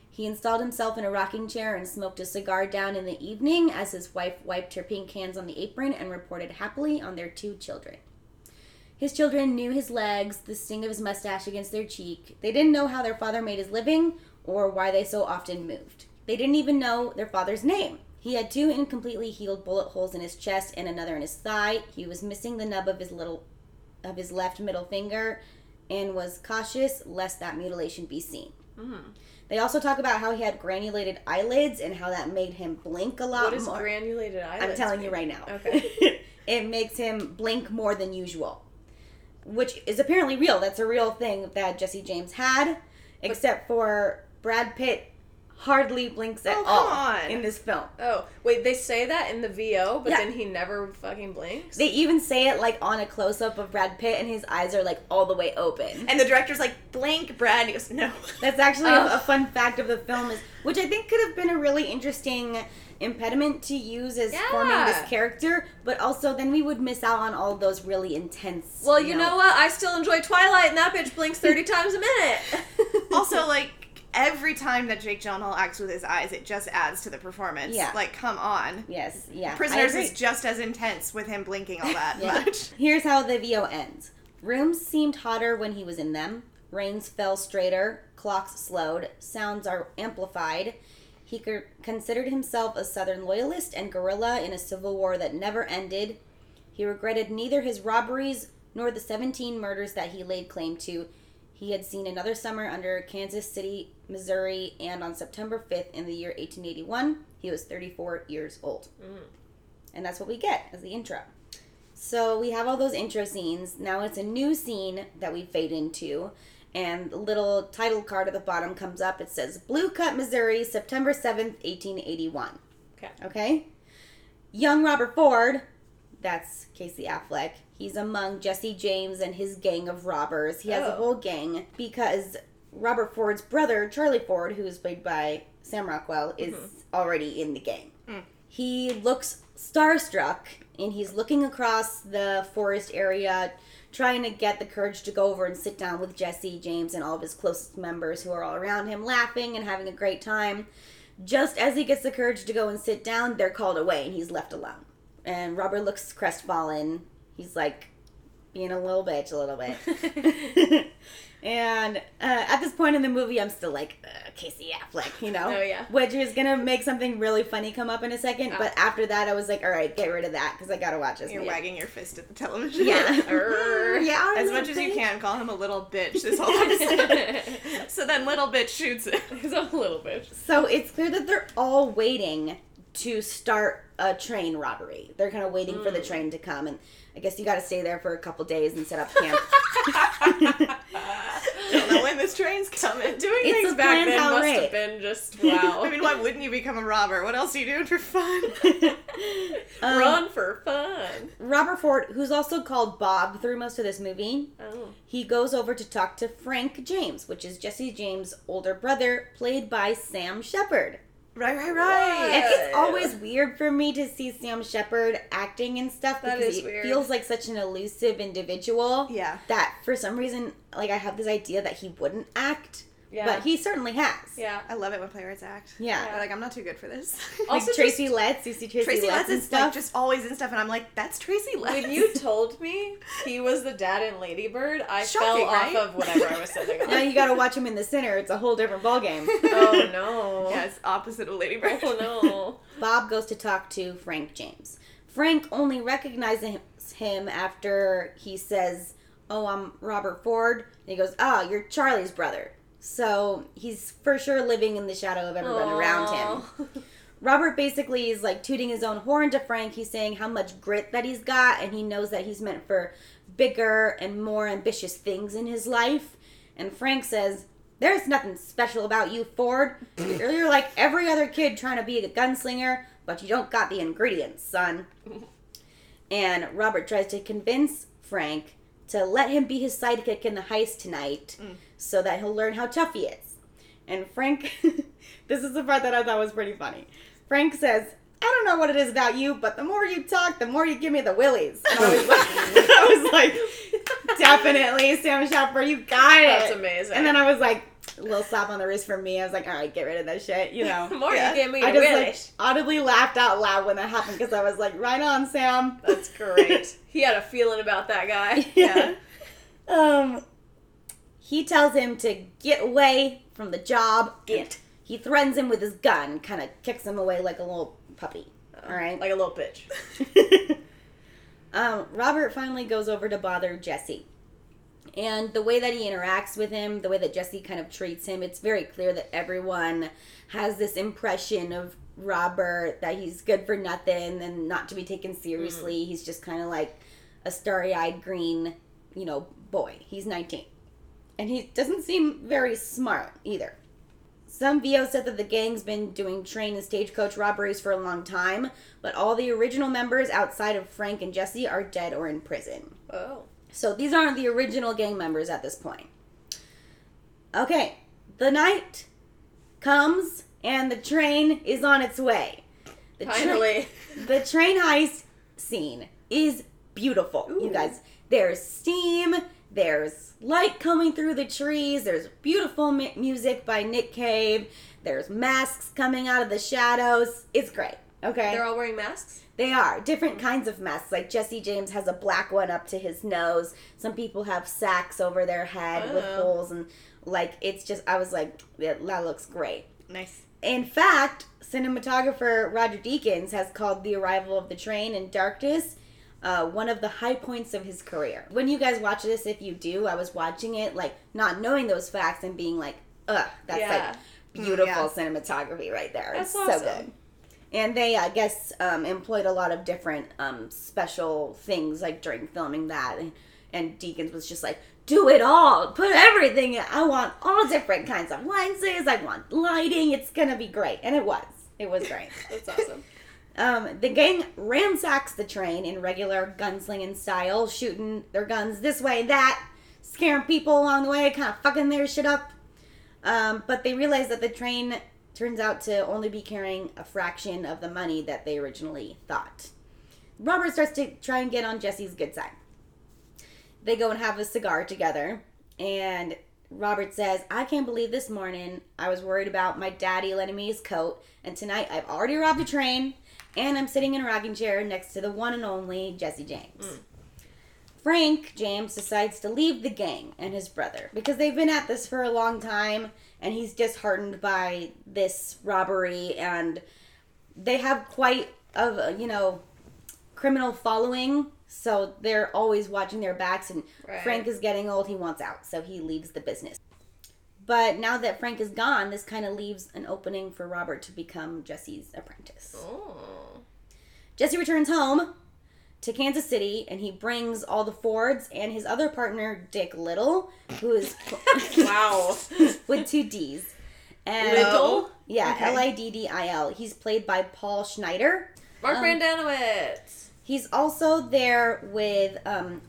He installed himself in a rocking chair and smoked a cigar down in the evening as his wife wiped her pink hands on the apron and reported happily on their two children. His children knew his legs, the sting of his mustache against their cheek. They didn't know how their father made his living or why they so often moved. They didn't even know their father's name. He had two incompletely healed bullet holes in his chest and another in his thigh. He was missing the nub of his little of his left middle finger and was cautious lest that mutilation be seen. Mm-hmm. They also talk about how he had granulated eyelids and how that made him blink a lot What is more. granulated eyelids? I'm telling you right now. Okay. <laughs> it makes him blink more than usual, which is apparently real. That's a real thing that Jesse James had, except for Brad Pitt hardly blinks at Oh, all on. in this film. Oh, wait, they say that in the VO, but Yeah. then he never fucking blinks? They even say it like on a close up of Brad Pitt, and his eyes are like all the way open. And the director's like, blink, Brad. And he goes, no. <laughs> That's actually Oh. a, a fun fact of the film, is which I think could have been a really interesting impediment to use as forming this character, but also then we would miss out on all those really intense. well, you know what? I still enjoy Twilight, and that bitch blinks 30 <laughs> times a minute. <laughs> Also, like, every time that Jake Gyllenhaal acts with his eyes, it just adds to the performance. Yeah. Like, come on. Yes, yeah. Prisoners is just as intense with him blinking all that <laughs> Yeah. much. Here's how the VO ends. Rooms seemed hotter when he was in them. Rains fell straighter. Clocks slowed. Sounds are amplified. He co- considered himself a Southern loyalist and guerrilla in a civil war that never ended. He regretted neither his robberies nor the 17 murders that he laid claim to. He had seen another summer under Kansas City, Missouri, and on September 5th in the year 1881, he was 34 years old. Mm. And that's what we get as the intro. So we have all those intro scenes. Now it's a new scene that we fade into. And the little title card at the bottom comes up. It says Blue Cut, Missouri, September 7th, 1881. Okay. Okay? Young Robert Ford, that's Casey Affleck, he's among Jesse James and his gang of robbers. He has a Oh. whole gang because Robert Ford's brother, Charlie Ford, who is played by Sam Rockwell, is mm-hmm. already in the gang. Mm. He looks starstruck and he's looking across the forest area, trying to get the courage to go over and sit down with Jesse, James, and all of his closest members who are all around him, laughing and having a great time. Just as he gets the courage to go and sit down, they're called away and he's left alone. And Robert looks crestfallen. He's like being a little bitch a little bit. <laughs> <laughs> and uh, at this point in the movie, I'm still like, uh, Casey Affleck, you know? <laughs> Oh, yeah. Which is going to make something really funny come up in a second. Ah. But after that, I was like, all right, get rid of that because I got to watch this You're movie. wagging your fist at the television. Yeah. <laughs> <laughs> Err. yeah. As little much as you can, call him a little bitch this whole episode. so then little bitch shoots him. He's a little bitch. So it's clear that they're all waiting to start a train robbery. They're kind of waiting for the Mm. train to come, and I guess you got to stay there for a couple days and set up camp. Don't know when this train's coming. <laughs> Doing It's things back then must raid. have been just <laughs> wow. I mean, why wouldn't you become a robber? What else are you doing for fun? <laughs> Um, Run for fun. Robert Ford, who's also called Bob through most of this movie, Oh. he goes over to talk to Frank James, which is Jesse James' older brother, played by Sam Shepard. Right, right, right. And it's always weird for me to see Sam Shepard acting and stuff That because is he weird. feels like such an elusive individual. Yeah. That for some reason, like I have this idea that he wouldn't act, Yeah. but he certainly has. yeah. I love it when playwrights act. Yeah. They're like, I'm not too good for this. <laughs> Like Also Tracy Letts, you see Tracy, Tracy Letts Letts and is stuff. like just always in stuff, and I'm like, that's Tracy Letts. When you <laughs> told me he was the dad in Lady Bird, I Shocking, fell right? off of whatever I was sitting <laughs> on. now you got to watch him in the center. It's a whole different ballgame. oh no. yeah, it's opposite of Lady Bird. Oh no. Bob goes to talk to Frank James. Frank only recognizes him after he says, "Oh, I'm Robert Ford." And he goes, "Ah, you're Charlie's brother." So he's for sure living in the shadow of everyone around him. <laughs> Robert basically is like tooting his own horn to Frank. He's saying how much grit that he's got, and he knows that he's meant for bigger and more ambitious things in his life. And Frank says, There's nothing special about you, Ford. You're you're like every other kid trying to be a gunslinger, but you don't got the ingredients, son. <laughs> And Robert tries to convince Frank to let him be his sidekick in the heist tonight mm. so that he'll learn how tough he is. And Frank, <laughs> this is the part that I thought was pretty funny. Frank says, I don't know what it is about you, but the more you talk, the more you give me the willies. And I was like, <laughs> I was like <laughs> definitely, Sam Shepard, you got it. That's amazing. And then I was like, a little slap on the wrist from me. I was like, all right, get rid of that shit, you know. <laughs> More Yeah. you give me I just wish. like audibly laughed out loud when that happened because I was like, right on, Sam. That's great. <laughs> he had a feeling about that guy. Yeah. um, he tells him to get away from the job. Get. He threatens him with his gun, kind of kicks him away like a little puppy. All right. Like a little bitch. <laughs> um, Robert finally goes over to bother Jesse. And the way that he interacts with him, the way that Jesse kind of treats him, it's very clear that everyone has this impression of Robert that he's good for nothing and not to be taken seriously. Mm. He's just kind of like a starry eyed green, you know, boy. He's 19. And he doesn't seem very smart either. Some VO said that the gang's been doing train and stagecoach robberies for a long time, but all the original members outside of Frank and Jesse are dead or in prison. Oh. So these aren't the original gang members at this point. Okay, the night comes and the train is on its way. The tra- Finally. <laughs> the train heist scene is beautiful, you guys. There's steam, there's light coming through the trees, there's beautiful mu- music by Nick Cave, there's masks coming out of the shadows. It's great. Okay. They're all wearing masks? They are different kinds of masks. Like Jesse James has a black one up to his nose. Some people have sacks over their head with Oh. holes, and like it's just. I was like, yeah, that looks great. Nice. In fact, cinematographer Roger Deakins has called the arrival of the train in darkness uh, one of the high points of his career. When you guys watch this, if you do, I was watching it like not knowing those facts and being like, ugh, that's Yeah. like beautiful yeah. cinematography right there. That's it's so good. And they, I guess, um, employed a lot of different um, special things like during filming that. And, and Deakins was just like, do it all, put everything in. I want all different kinds of lenses. I want lighting. It's gonna be great, and it was. It was great. <laughs> That's awesome. Um, the gang ransacks the train in regular gunslinging style, shooting their guns this way that, scaring people along the way, kind of fucking their shit up. Um, but they realize that the train turns out to only be carrying a fraction of the money that they originally thought. Robert starts to try and get on Jesse's good side. They go and have a cigar together, and Robert says, I can't believe this morning I was worried about my daddy lending me his coat, and tonight I've already robbed a train, and I'm sitting in a rocking chair next to the one and only Jesse James. Mm. Frank James decides to leave the gang and his brother because they've been at this for a long time and he's disheartened by this robbery and they have quite of a, you know criminal following so they're always watching their backs and Right. Frank is getting old he wants out so he leaves the business but now that Frank is gone this kind of leaves an opening for Robert to become Jesse's apprentice Oh. Jesse returns home to Kansas City and he brings all the Fords and his other partner, Dick Little, who is <laughs> Wow. <laughs> with two D's. And Little? Yeah. L I D D I L. He's played by Paul Schneider. Mark Um, Brendanawicz. He's also there with um,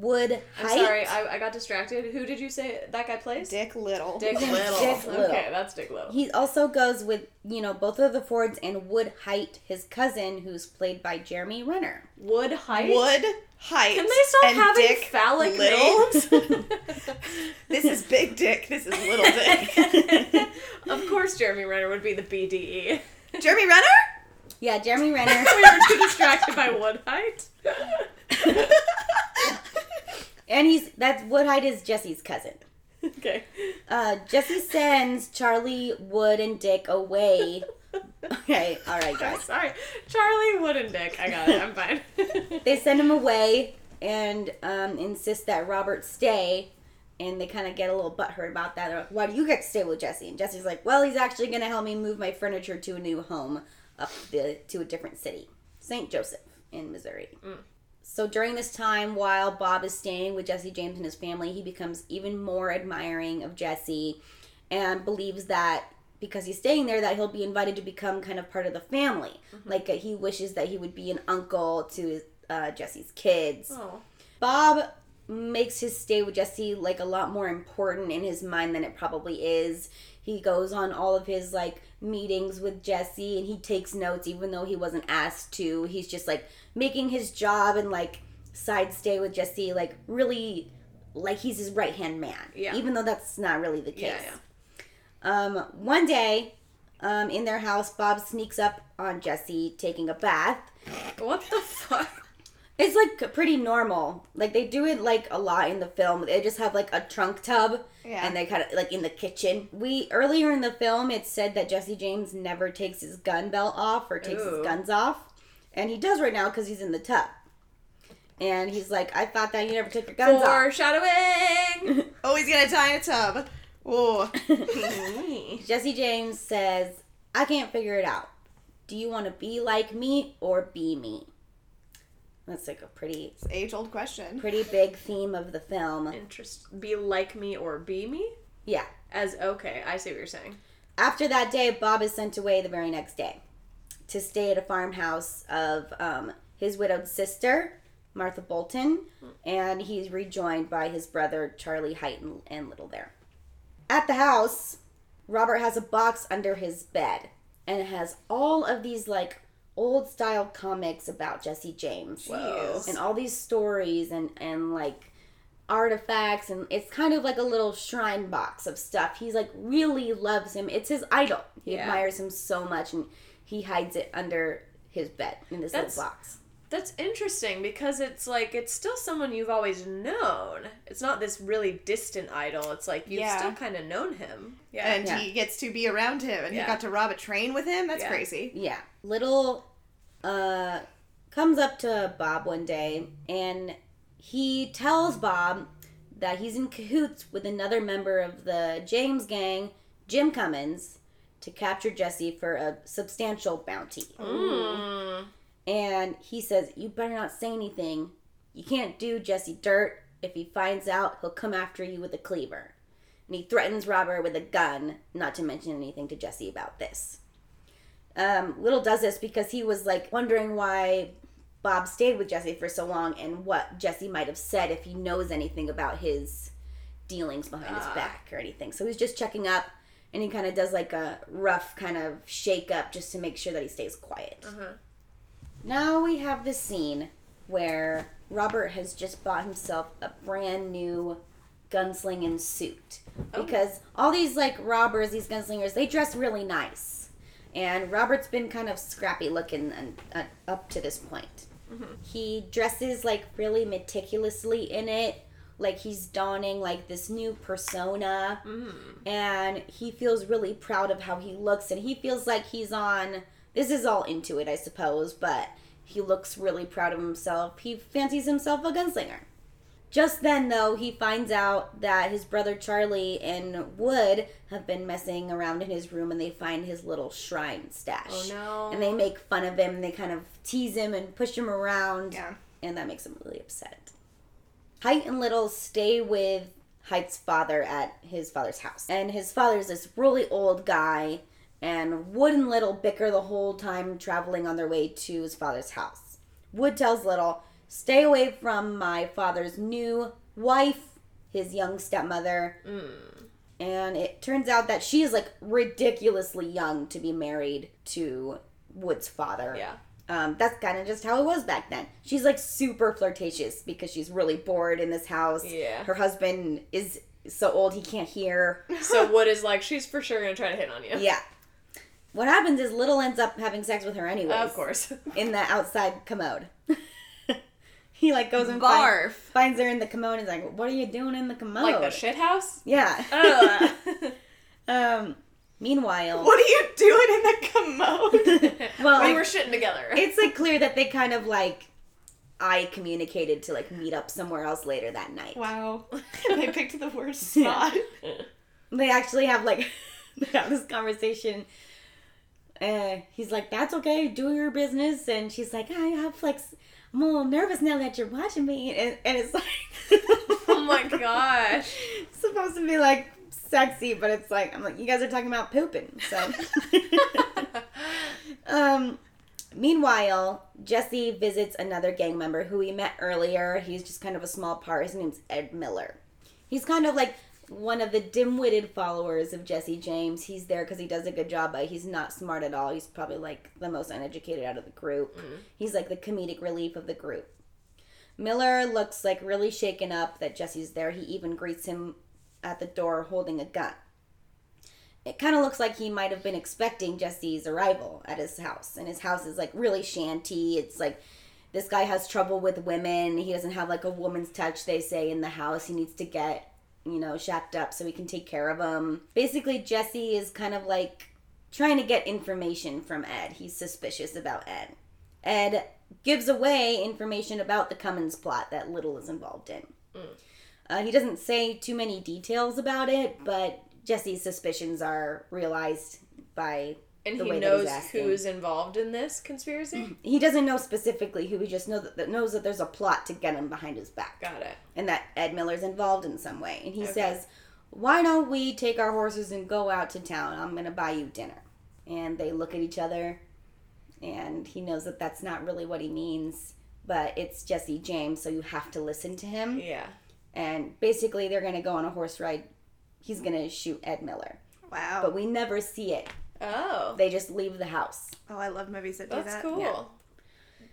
Wood I'm Hite. sorry, I, I got distracted. Who did you say that guy plays? Dick Little. Dick Little. Dick Little. Okay, that's Dick Little. He also goes with, you know, both of the Fords and Wood Hite, his cousin, who's played by Jeremy Renner. Wood Hite. Wood Hite. Can they stop and having Dick phallic Little? names? <laughs> <laughs> This is Big Dick. This is Little Dick. <laughs> of course, Jeremy Renner would be the BDE. Jeremy Renner? Yeah, Jeremy Renner. we were too distracted by Wood Hite. And he's, that's, Wood Hite is Jesse's cousin. okay. Uh, Jesse sends Charlie, Wood, and Dick away. Okay, all right, I'm guys. <laughs> sorry. Charlie Wood and Dick. I got it. I'm fine. <laughs> They send him away and um, insist that Robert stay and they kind of get a little butthurt about that. They're like, "Why do you get to stay with Jesse?" And Jesse's like, "Well, he's actually going to help me move my furniture to a new home up the to a different city, St. Joseph in Missouri." So during this time, while Bob is staying with Jesse James and his family, he becomes even more admiring of Jesse, and believes that because he's staying there, that he'll be invited to become kind of part of the family. Like uh, he wishes that he would be an uncle to uh, Jesse's kids. Oh. Bob makes his stay with Jesse like a lot more important in his mind than it probably is. He goes on all of his like meetings with Jesse and he takes notes even though he wasn't asked to. He's just like making his job and like side stay with Jesse like really like he's his right hand man. Yeah. Even though that's not really the case. Yeah, yeah. Um, one day, um, in their house, Bob sneaks up on Jesse taking a bath. What the fuck? It's like pretty normal. Like they do it like a lot in the film. They just have like a trunk tub Yeah. and they kind of like in the kitchen. We earlier in the film it said that Jesse James never takes his gun belt off or takes Ooh. his guns off, and he does right now because he's in the tub. And he's like, "I thought that you never took your guns off." Foreshadowing. <laughs> Oh, he's gonna die in a tub. Oh. <laughs> Jesse James says, "I can't figure it out. Do you want to be like me or be me?" That's like a pretty Age old question. pretty big theme of the film. Interest. Be like me or be me. Yeah. As okay, I see what you're saying. After that day, Bob is sent away the very next day to stay at a farmhouse of um, his widowed sister, Martha Bolton, and he's rejoined by his brother, Charlie Hite and, and Little there. At the house, Robert has a box under his bed, and it has all of these, like, old style comics about Jesse James. Whoa. And all these stories and, and like, artifacts and it's kind of like a little shrine box of stuff. He's like really loves him. It's his idol. He Yeah. admires him so much and he hides it under his bed in this That's- little box. That's interesting because it's like it's still someone you've always known. It's not this really distant idol. It's like you've Yeah. still kind of known him. Yeah. And Yeah. he gets to be around him, and Yeah. he got to rob a train with him. That's Yeah. crazy. Yeah. Little uh comes up to Bob one day and he tells Bob that he's in cahoots with another member of the James gang, Jim Cummins, to capture Jesse for a substantial bounty. Mm. And he says, You better not say anything. You can't do Jesse dirt. If he finds out, he'll come after you with a cleaver. And he threatens Robert with a gun, not to mention anything to Jesse about this. Um, Little does this because he was like wondering why Bob stayed with Jesse for so long and what Jesse might have said if he knows anything about his dealings behind his Ah. back or anything. So he's just checking up and he kind of does like a rough kind of shake up just to make sure that he stays quiet. Uh-huh. Now we have the scene where Robert has just bought himself a brand new gunslinging suit. Oh. Because all these like robbers, these gunslingers, they dress really nice. And Robert's been kind of scrappy looking and uh, up to this point. He dresses like really meticulously in it, like he's donning like this new persona Mm. and he feels really proud of how he looks and he feels like he's on this is all into it i suppose but he looks really proud of himself he fancies himself a gunslinger just then though he finds out that his brother charlie and wood have been messing around in his room and they find his little shrine stash Oh no. and they make fun of him and they kind of tease him and push him around Yeah. and that makes him really upset. Hite and Little stay with Hite's father at his father's house. And his father's this really old guy, and Wood and Little bicker the whole time traveling on their way to his father's house. Wood tells Little, Stay away from my father's new wife, his young stepmother. And it turns out that she is like ridiculously young to be married to Wood's father. Yeah. Um, that's kind of just how it was back then. She's like super flirtatious because she's really bored in this house. Yeah. Her husband is so old he can't hear. So <laughs> Wood is like, she's for sure gonna try to hit on you. yeah. What happens is Little ends up having sex with her anyway. Of course. <laughs> In the outside commode. <laughs> he like goes and find- finds her in the commode and is like, What are you doing in the commode? like the shit house. Yeah. <laughs> Um meanwhile What are you doing in the commode? well we were shitting together. it's like clear that they kind of like I communicated to like meet up somewhere else later that night. Wow. they picked the worst spot. They actually have like they have this conversation. Uh, he's like, "That's okay, do your business," and she's like, "I have like, I'm a little nervous now that you're watching me," and, and it's like, <laughs> Oh my gosh. <laughs> it's supposed to be like sexy, but it's like I'm like, you guys are talking about pooping, so. <laughs> um, meanwhile, Jesse visits another gang member who we met earlier. He's just kind of a small part. His name's Ed Miller. He's kind of like one of the dim-witted followers of Jesse James. He's there because he does a good job, but he's not smart at all. He's probably like the most uneducated out of the group. Mm-hmm. He's like the comedic relief of the group. Miller looks like really shaken up that Jesse's there. He even greets him at the door holding a gun. It kind of looks like he might have been expecting Jesse's arrival at his house. And his house is like really shanty. It's like this guy has trouble with women. He doesn't have like a woman's touch, they say, in the house. He needs to get, you know, shacked up so we can take care of him. Basically, Jesse is kind of like trying to get information from Ed. He's suspicious about Ed. Ed gives away information about the Cummins plot that Little is involved in. Uh, he doesn't say too many details about it, but Jesse's suspicions are realized by And he knows who's involved in this conspiracy? <clears throat> He doesn't know specifically who. He just know that, that knows that there's a plot to get him behind his back, Got it. and that Ed Miller's involved in some way. And he Okay. says, "Why don't we take our horses and go out to town? I'm gonna buy you dinner." And they look at each other, and he knows that that's not really what he means, but it's Jesse James, so you have to listen to him. Yeah. And basically, they're gonna go on a horse ride. He's gonna shoot Ed Miller, Wow. but we never see it. Oh. They just leave the house. oh, I love movies that do That's that. That's cool. yeah.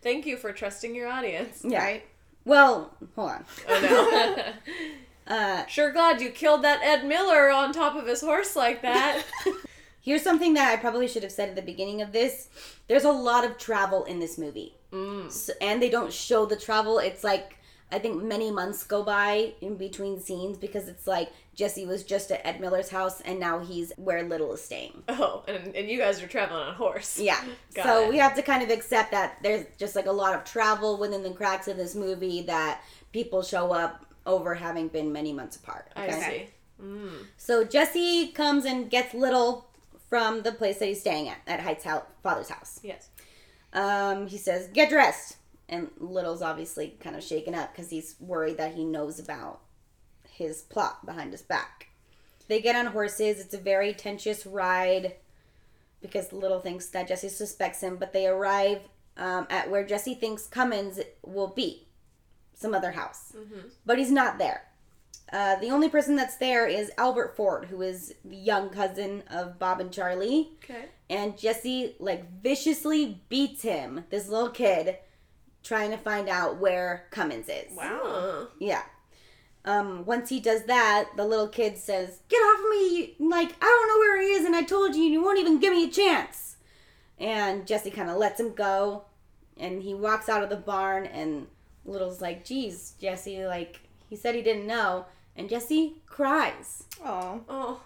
Thank you for trusting your audience. Yeah. Right? Well, hold on. Oh no. <laughs> <laughs> Uh, sure glad you killed that Ed Miller on top of his horse like that. <laughs> Here's something that I probably should have said at the beginning of this. There's a lot of travel in this movie. Mm. So, and they don't show the travel. It's like, I think many months go by in between scenes because it's like Jesse was just at Ed Miller's house and now he's where Little is staying. <laughs> Oh, and, and you guys are traveling on a horse. Yeah. <laughs> Got so it. we have to kind of accept that there's just like a lot of travel within the cracks of this movie that people show up over having been many months apart. I okay? see. Mm. So Jesse comes and gets Little from the place that he's staying at, at Hite's house, father's house. Yes. Um, he says, "Get dressed," and Little's obviously kind of shaken up because he's worried that he knows about his plot behind his back. They get on horses. It's a very tenuous ride because Little thinks that Jesse suspects him, but they arrive um, at where Jesse thinks Cummins will be, some other house, but he's not there. Uh, the only person that's there is Albert Ford, who is the young cousin of Bob and Charlie Okay. and Jesse like viciously beats him, this little kid, trying to find out where Cummins is. Wow. Yeah. Um, once he does that, the little kid says, "Get off of me! Like I don't know where he is, and I told you, and you won't even give me a chance." And Jesse kind of lets him go, and he walks out of the barn, and Little's like, "Geez, Jesse, like he said he didn't know," and Jesse cries Oh. Oh,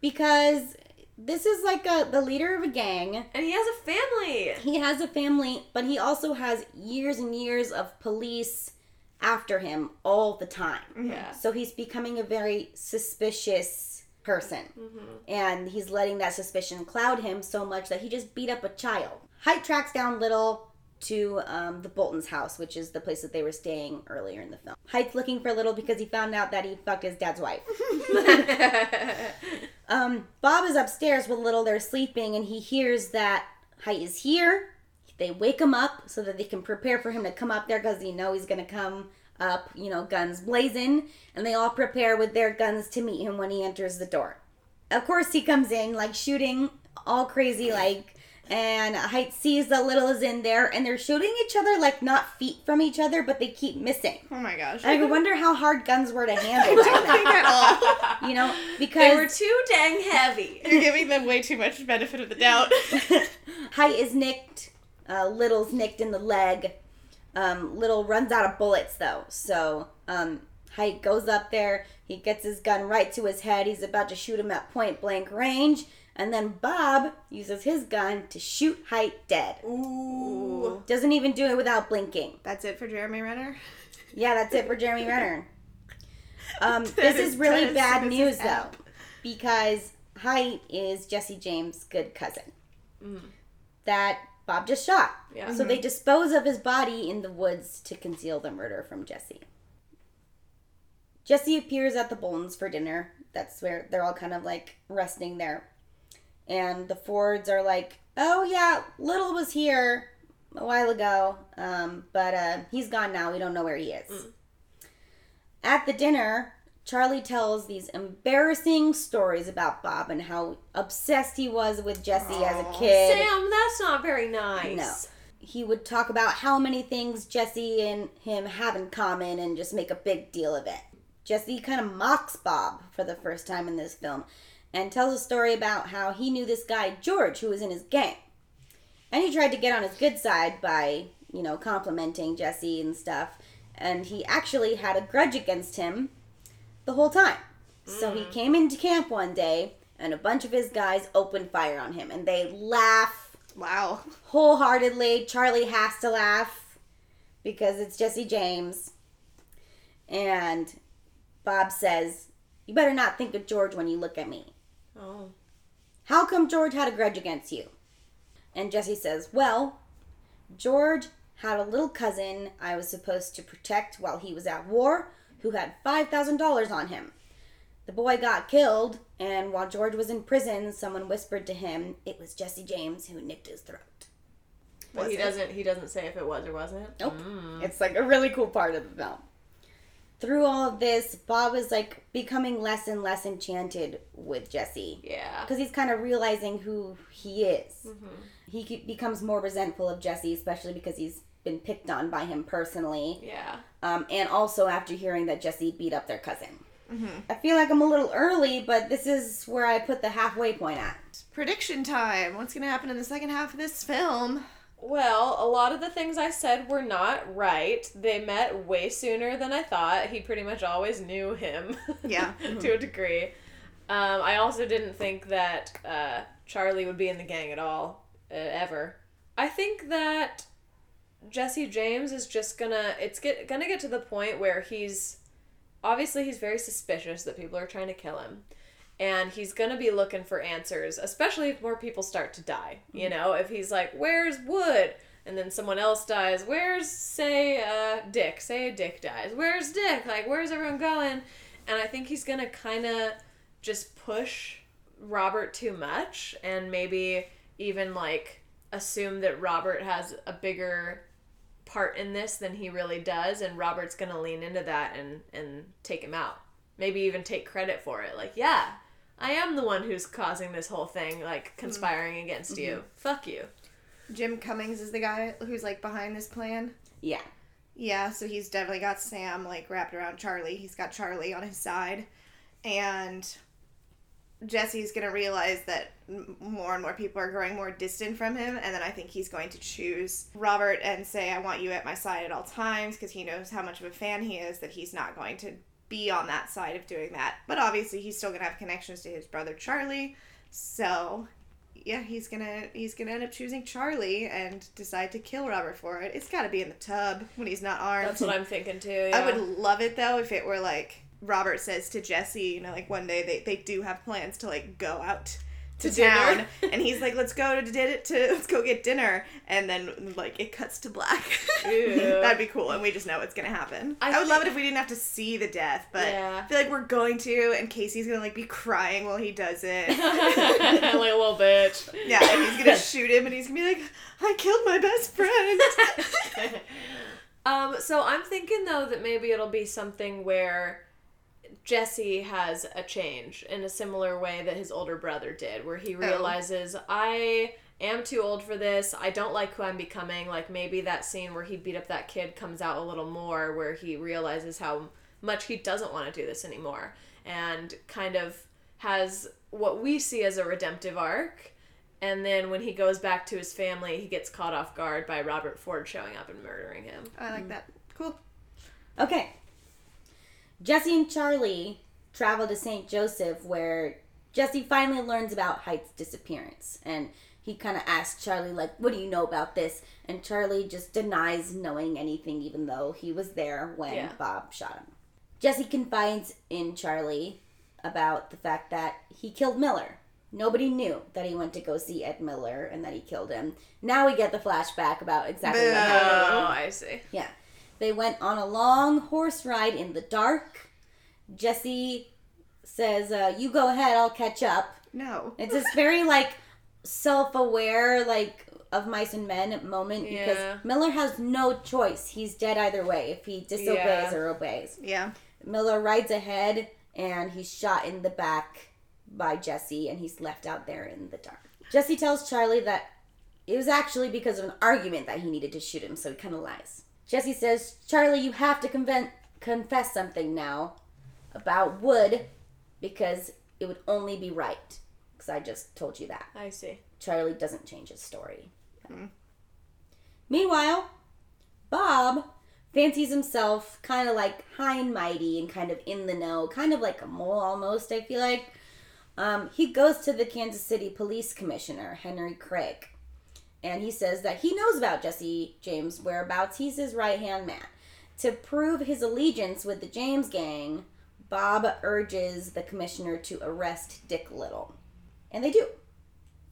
because this is like a the leader of a gang. and he has a family. He has a family, but he also has years and years of police after him all the time. Yeah. So he's becoming a very suspicious person. And he's letting that suspicion cloud him so much that he just beat up a child. Hite tracks down Little to um, the Bolton's house, which is the place that they were staying earlier in the film. Hite's looking for Little because he found out that he fucked his dad's wife. <laughs> Um, Bob is upstairs with Little. They're sleeping, and he hears that Hite is here. They wake him up so that they can prepare for him to come up there because they know he's gonna come up, you know, guns blazing, and they all prepare with their guns to meet him when he enters the door. Of course, he comes in like shooting all crazy, like, and Hite sees that Little is in there, and they're shooting each other like not feet from each other, but they keep missing. Oh my gosh. I wonder how hard guns were to <laughs> handle back then. at all. You know, because they because were too dang heavy. You're giving them way too much benefit of the doubt. <laughs> Hite is nicked. Uh, Little's nicked in the leg. Um, Little runs out of bullets though, so um, Hite goes up there. He gets his gun right to his head. He's about to shoot him at point blank range, And then Bob uses his gun to shoot Hite dead. Ooh. Doesn't even do it without blinking. That's it for Jeremy Renner. Yeah, that's it for Jeremy <laughs> Renner. Um, this is is- really is bad news though, app. because Hite is Jesse James' good cousin Mm. that Bob just shot. Yeah. So they dispose of his body in the woods to conceal the murder from Jesse. Jesse appears at the Boltons for dinner. That's where they're all kind of like resting there. And the Fords are like, oh yeah, Little was here a while ago, um, but uh, he's gone now. We don't know where he is. At the dinner, Charlie tells these embarrassing stories about Bob and how obsessed he was with Jesse as a kid Sam, that's not very nice. No. he would talk about how many things Jesse and him have in common and just make a big deal of it. Jesse kind of mocks Bob for the first time in this film and tells a story about how he knew this guy, George, who was in his gang. And he tried to get on his good side by, you know, complimenting Jesse and stuff. And he actually had a grudge against him the whole time. So he mm-hmm. came into camp one day and a bunch of his guys opened fire on him and they laugh Wow. wholeheartedly. Charlie has to laugh because it's Jesse James. And Bob says, You better not think of George when you look at me. Oh. How come George had a grudge against you? And Jesse says, Well, George had a little cousin I was supposed to protect while he was at war who had $5,000 on him. The boy got killed, and while George was in prison, someone whispered to him it was Jesse James who nicked his throat. But Was he it? doesn't. He doesn't say if it was or wasn't. Nope. Mm. It's like a really cool part of the film. Through all of this, Bob is like becoming less and less enchanted with Jesse Yeah. because he's kind of realizing who he is. Mm-hmm. He becomes more resentful of Jesse, especially because he's been picked on by him personally, Yeah. um, and also after hearing that Jesse beat up their cousin. Mm-hmm. I feel like I'm a little early, but this is where I put the halfway point at. Prediction time. What's gonna happen in the second half of this film? Well, a lot of the things I said were not right. They met way sooner than I thought. He pretty much always knew him. <laughs> Yeah. to a degree. Um, I also didn't think that uh, Charlie would be in the gang at all, uh, ever. I think that Jesse James is just gonna. It's get gonna get to the point where he's obviously he's very suspicious that people are trying to kill him. And he's gonna be looking for answers, especially if more people start to die. You know, if he's like, "Where's Wood?" and then someone else dies. Where's say uh, Dick? Say Dick dies. Where's Dick? Like, where's everyone going? And I think he's gonna kind of just push Robert too much, and maybe even like assume that Robert has a bigger part in this than he really does, and Robert's gonna lean into that and and take him out. Maybe even take credit for it. Like, yeah, I am the one who's causing this whole thing, like mm-hmm. conspiring against you. Mm-hmm. Fuck you. Jim Cummins is the guy who's like behind this plan. Yeah. Yeah, so he's definitely got Sam like wrapped around Charlie. He's got Charlie on his side, and Jesse's gonna realize that more and more people are growing more distant from him, and then I think he's going to choose Robert and say, "I want you at my side at all times," because he knows how much of a fan he is. That he's not going to be on that side of doing that, but obviously he's still gonna have connections to his brother Charlie, so. Yeah, he's gonna he's gonna end up choosing Charlie and decide to kill Robert for it. It's got to be in the tub when he's not armed. That's what I'm thinking too. <laughs> I would love it though if it were like Robert says to Jesse, you know, like one day they, they do have plans to like go out to, To dinner. town, <laughs> and he's like, "Let's go to dinner to let's go get dinner," and then like it cuts to black. <laughs> That'd be cool, and we just know it's gonna happen. I I, would love it if we didn't have to see the death, but Yeah. I feel like we're going to, and Casey's gonna like be crying while he does it. <laughs> like a little bitch. yeah, and he's gonna shoot him, and he's gonna be like, "I killed my best friend." um, so I'm thinking though that maybe it'll be something where Jesse has a change in a similar way that his older brother did, where he oh. realizes I am too old for this. I don't like who I'm becoming. Like maybe that scene where he beat up that kid comes out a little more, where he realizes how much he doesn't want to do this anymore, and kind of has what we see as a redemptive arc. And then when he goes back to his family, he gets caught off guard by Robert Ford showing up and murdering him. I like mm. that. Cool. Okay. Jesse and Charlie travel to St. Joseph where Jesse finally learns about Hite's disappearance and he kind of asks Charlie, like, what do you know about this? And Charlie just denies knowing anything, even though he was there when Yeah. Bob shot him. Jesse confides in Charlie about the fact that he killed Miller. Nobody knew that he went to go see Ed Miller and that he killed him. Now we get the flashback about exactly what happened. Oh, I see. Yeah. They went on a long horse ride in the dark. Jesse says, uh, You go ahead, I'll catch up. No. <laughs> It's this very, like, self aware, like, of mice and men moment because Miller has no choice. He's dead either way if he disobeys Yeah. or obeys. Yeah. Miller rides ahead and he's shot in the back by Jesse and he's left out there in the dark. Jesse tells Charlie that it was actually because of an argument that he needed to shoot him, so he kind of lies. Jesse says, Charlie, you have to conven- confess something now about Wood because it would only be right. Because I just told you that. I see. Charlie doesn't change his story. Meanwhile, Bob fancies himself kind of like high and mighty and kind of in the know, kind of like a mole almost, I feel like. Um, he goes to the Kansas City Police Commissioner, Henry Craig, and he says that he knows about Jesse James' whereabouts. He's his right hand man. To prove his allegiance with the James gang, Bob urges the commissioner to arrest Dick Little. And they do.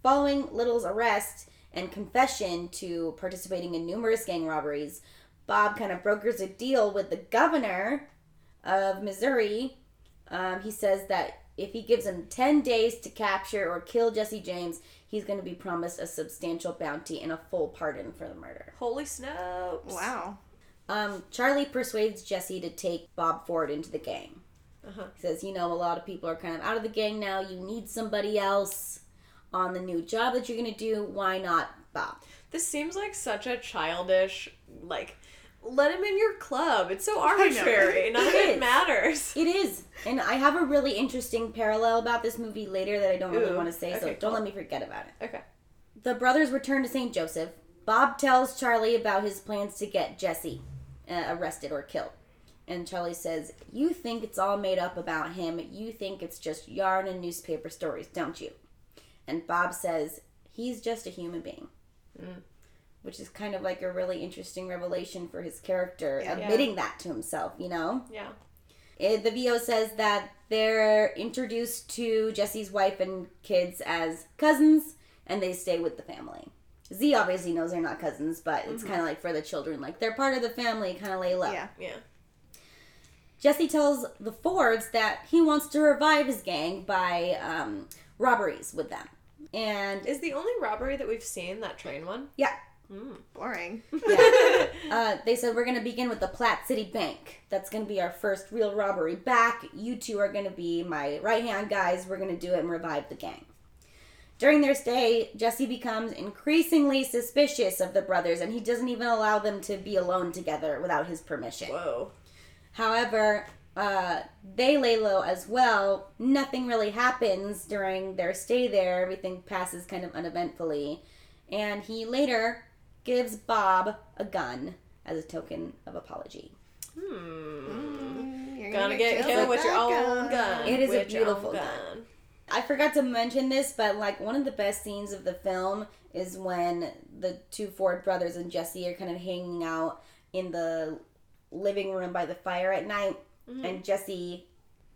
Following Little's arrest and confession to participating in numerous gang robberies, Bob kind of brokers a deal with the governor of Missouri. Um, he says that if he gives him 10 days to capture or kill Jesse James, he's going to be promised a substantial bounty and a full pardon for the murder. Holy snopes. Wow. Um, Charlie persuades Jesse to take Bob Ford into the gang. Uh-huh. He says, you know, a lot of people are kind of out of the gang now. You need somebody else on the new job that you're going to do. Why not Bob? This seems like such a childish, like, let him in your club. It's so arbitrary. None of It matters. It is. And I have a really interesting parallel about this movie later that I don't really Ooh, want to say, so okay, don't let me forget about it. Okay. The brothers return to St. Joseph. Bob tells Charlie about his plans to get Jesse uh, arrested or killed. And Charlie says, You think it's all made up about him. You think it's just yarn and newspaper stories, don't you? And Bob says, He's just a human being. Which is kind of like a really interesting revelation for his character, Yeah. admitting that to himself, you know? Yeah. It, the VO says that they're introduced to Jesse's wife and kids as cousins, and they stay with the family. Zee obviously knows they're not cousins, but it's kind of like for the children, like they're part of the family, kind of lay low. Yeah. Yeah. Jesse tells the Fords that he wants to revive his gang by um, robberies with them, and Is the only robbery that we've seen that train one? yeah, Boring. yeah. <laughs> uh, they said we're gonna begin with the Platte City Bank. That's gonna be our first real robbery back. You two are gonna be my right hand guys. We're gonna do it and revive the gang. During their stay, Jesse becomes increasingly suspicious of the brothers, and he doesn't even allow them to be alone together without his permission. Whoa. However, uh, they lay low as well. Nothing really happens during their stay there. Everything passes kind of uneventfully. And he later gives Bob a gun as a token of apology. Hmm. You're Gonna get killed with your own gun. It is a With your own beautiful gun. I forgot to mention this, but like one of the best scenes of the film is when the two Ford brothers and Jesse are kind of hanging out in the living room by the fire at night, and Jesse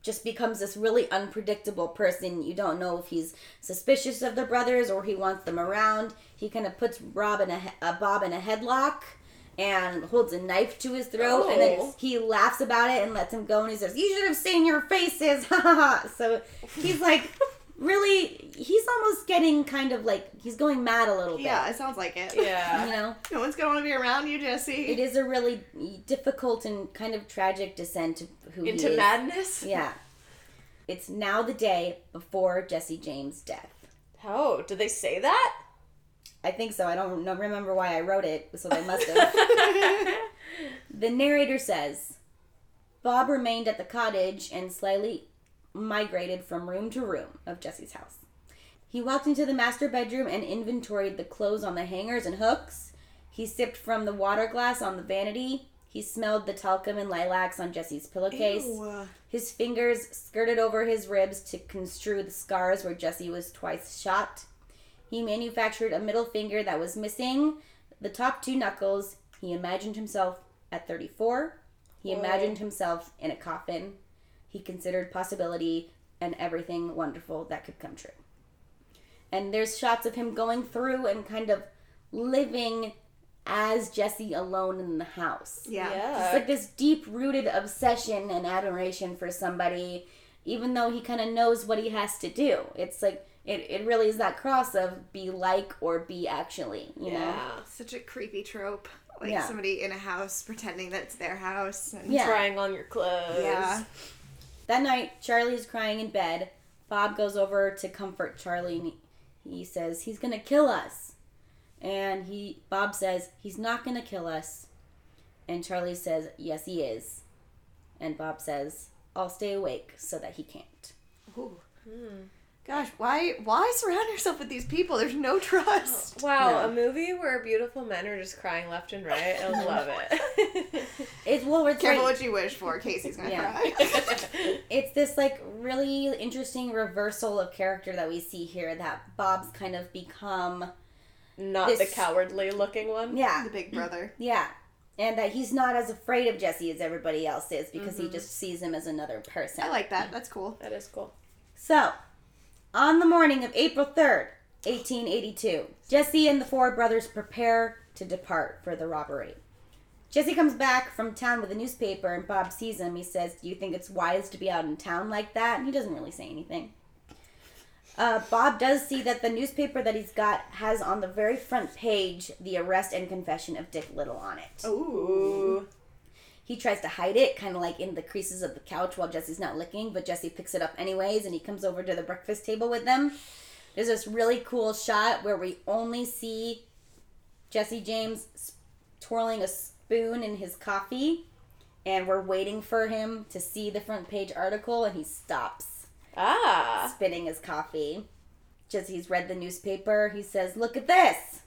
just becomes this really unpredictable person. You don't know if he's suspicious of the brothers or he wants them around. He kind of puts Rob in a, he- uh, Bob in a headlock and holds a knife to his throat, and then Oh. he laughs about it and lets him go. And he says, "You should have seen your faces." <laughs> So he's like, really, he's almost getting kind of like he's going mad a little bit. Yeah, it sounds like it. Yeah. <laughs> You know, No one's gonna want to be around you, Jesse. it is a really difficult and kind of tragic descent to who he Into is. madness? Yeah. It's now the day before Jesse James' death. Oh, did they say that? I think so. I don't know, remember why I wrote it, so they must have. <laughs> the narrator says Bob remained at the cottage and slyly migrated from room to room of Jesse's house. He walked into the master bedroom and inventoried the clothes on the hangers and hooks. He sipped from the water glass on the vanity. He smelled the talcum and lilacs on Jesse's pillowcase. Ew. His fingers skirted over his ribs to construe the scars where Jesse was twice shot. He manufactured a middle finger that was missing the top two knuckles. He imagined himself at 34. He Whoa. imagined himself in a coffin. He considered possibility and everything wonderful that could come true. And there's shots of him going through and kind of living as Jesse alone in the house. Yeah. It's like this deep rooted obsession and admiration for somebody, even though he kind of knows what he has to do. It's like, it, it really is that cross of be like or be actually, you know? Yeah. Such a creepy trope. Like Yeah. somebody in a house pretending that it's their house. And Yeah. Trying on your clothes. Yeah. That night, Charlie is crying in bed. Bob goes over to comfort Charlie and he, he says, He's gonna kill us. And he Bob says, He's not gonna kill us. And Charlie says, Yes, he is. And Bob says, I'll stay awake so that he can't. Ooh. Hmm. Gosh, why why surround yourself with these people? There's no trust. <laughs> Wow, No. a movie where beautiful men are just crying left and right. I <laughs> love it. It's well, it's Careful like, what you wish for. Casey's gonna Yeah. cry. <laughs> it's this like really interesting reversal of character that we see here. That Bob's kind of become, Not This- the cowardly looking one. yeah, the big brother. <clears throat> Yeah. And that he's not as afraid of Jesse as everybody else is because he mm-hmm. just sees him as another person. I like that. That's cool. That is cool. so, on the morning of April 3rd, 1882, Jesse and the four brothers prepare to depart for the robbery. Jesse comes back from town with a newspaper and Bob sees him. He says, Do you think it's wise to be out in town like that? And he doesn't really say anything. Uh, Bob does see that the newspaper that he's got has on the very front page the arrest and confession of Dick Little on it. Ooh. He tries to hide it, kind of like in the creases of the couch while Jesse's not looking, but Jesse picks it up anyways and he comes over to the breakfast table with them. There's this really cool shot where we only see Jesse James twirling a spoon in his coffee, and we're waiting for him to see the front page article, and he stops Ah. spinning his coffee. Jesse's read the newspaper. He says, Look at this!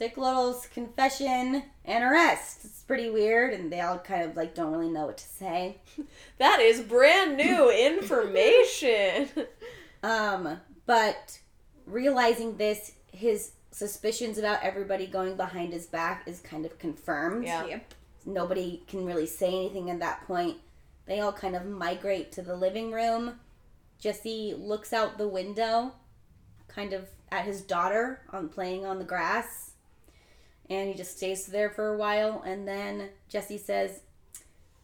Dick Little's confession and arrest. It's pretty weird, and they all kind of like don't really know what to say. <laughs> That is brand new <laughs> information. Um, but realizing this, his suspicions about everybody going behind his back is kind of confirmed. Yeah. Yep. Nobody can really say anything at that point. They all kind of migrate to the living room. Jesse looks out the window, kind of at his daughter on playing on the grass. And he just stays there for a while and then Jesse says,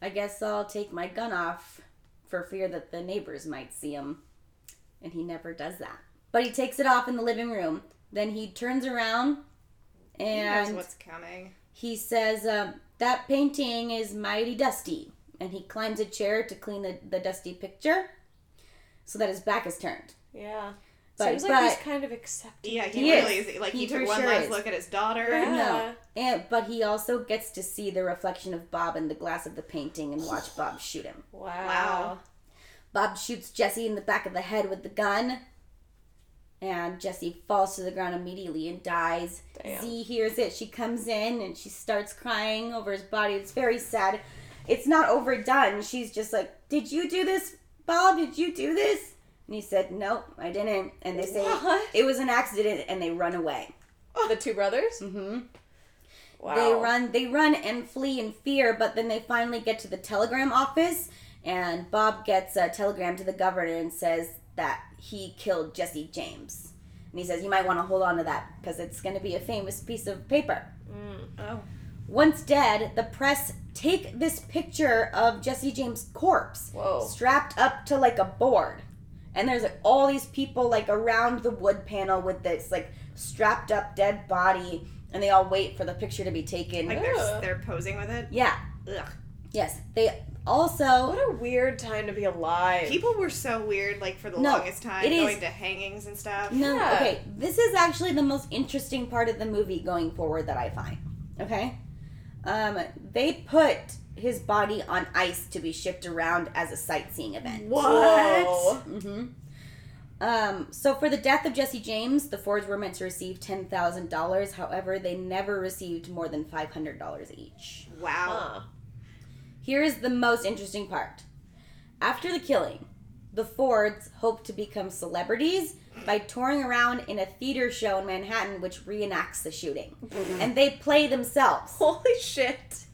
I guess I'll take my gun off for fear that the neighbors might see him. And he never does that. But he takes it off in the living room. Then he turns around and. He what's coming. he says, um, That painting is mighty dusty. And he climbs a chair to clean the, the dusty picture so that his back is turned. yeah. But- Seems like he's kind of accepting. Yeah, he, He really is. is. Like he, He took one sure last is. look at his daughter. Yeah. No. And, but he also gets to see the reflection of Bob in the glass of the painting and watch Bob shoot him. Wow. Wow. Bob shoots Jesse in the back of the head with the gun. And Jesse falls to the ground immediately and dies. Damn. Zee hears it. She comes in and she starts crying over his body. It's very sad. It's not overdone. She's just like, Did you do this, Bob? Did you do this? And he said, Nope, I didn't. And they say, What? It was an accident and they run away. The two brothers? hmm Wow. They run, they run and flee in fear, but then they finally get to the telegram office, and Bob gets a telegram to the governor and says that he killed Jesse James. And he says you might want to hold on to that because it's going to be a famous piece of paper. Oh. Once dead, the press take this picture of Jesse James' corpse Whoa. strapped up to like a board. And there's like all these people like around the wood panel with this like strapped up dead body and they all wait for the picture to be taken. Like they're they're posing with it. yeah. Ugh. Yes. They also What a weird time to be alive. People were so weird, like for the No, longest time, it is- going to hangings and stuff. No, Yeah. okay. This is actually the most interesting part of the movie going forward that I find. Okay? Um, they put his body on ice to be shipped around as a sightseeing event. What? Whoa. hmm Um, so for the death of Jesse James, the Fords were meant to receive ten thousand dollars. However, they never received more than five hundred dollars each. Wow. Huh. Here is the most interesting part. After the killing, the Fords hope to become celebrities by touring around in a theater show in Manhattan which reenacts the shooting. And they play themselves. Holy shit.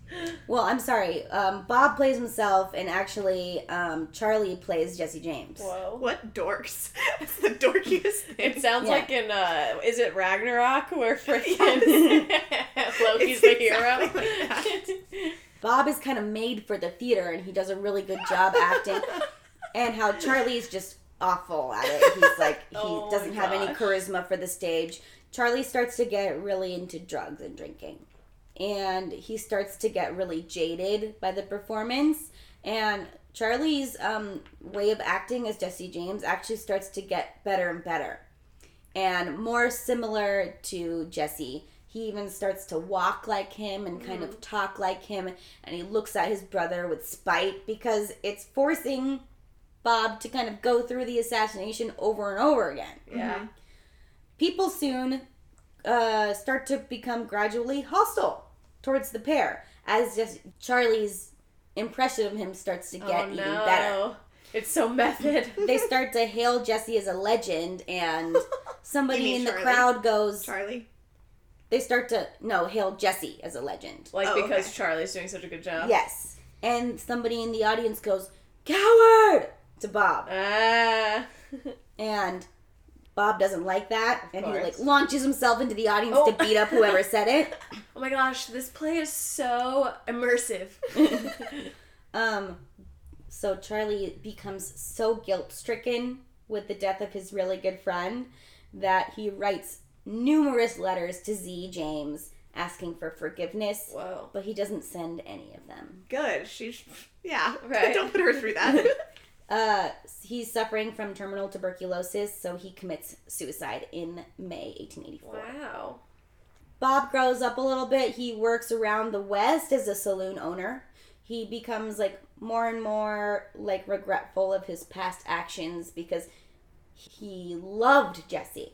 Well, I'm sorry. Um, Bob plays himself, and actually, um, Charlie plays Jesse James. Whoa. What dorks? <laughs> That's the dorkiest thing. It sounds Yeah. like in uh is it Ragnarok where <laughs> freaking Yes. <laughs> Loki's It's the hero? exactly like Bob is kind of made for the theater, and he does a really good job acting. And how Charlie's just awful at it. He's like he Oh doesn't have any charisma for the stage. Charlie starts to get really into drugs and drinking. And he starts to get really jaded by the performance. And Charlie's um, way of acting as Jesse James actually starts to get better and better. And more similar to Jesse. He even starts to walk like him and kind of talk like him. And he looks at his brother with spite because it's forcing Bob to kind of go through the assassination over and over again. yeah. People soon uh, start to become gradually hostile towards the pair as just Charlie's impression of him starts to get oh even no. better. It's so method. <laughs> They start to <laughs> hail Jesse as a legend, and <laughs> somebody in the crowd goes. Charlie. They start to no hail Jesse as a legend. like Oh, because okay. Charlie's doing such a good job. Yes, and somebody in the audience goes coward to Bob. Ah. and Bob doesn't like that, and he like launches himself into the audience Oh. to beat up whoever said it. <laughs> oh my gosh, this play is so immersive. <laughs> Um, so Charlie becomes so guilt stricken with the death of his really good friend that he writes numerous letters to Zee James asking for forgiveness, Whoa. but he doesn't send any of them. Good. She's yeah. <laughs> Right. Don't put her through that. Uh, he's suffering from terminal tuberculosis, so he commits suicide in May 1884. Wow. Bob grows up a little bit. He works around the West as a saloon owner. He becomes like more and more like regretful of his past actions because he loved Jesse.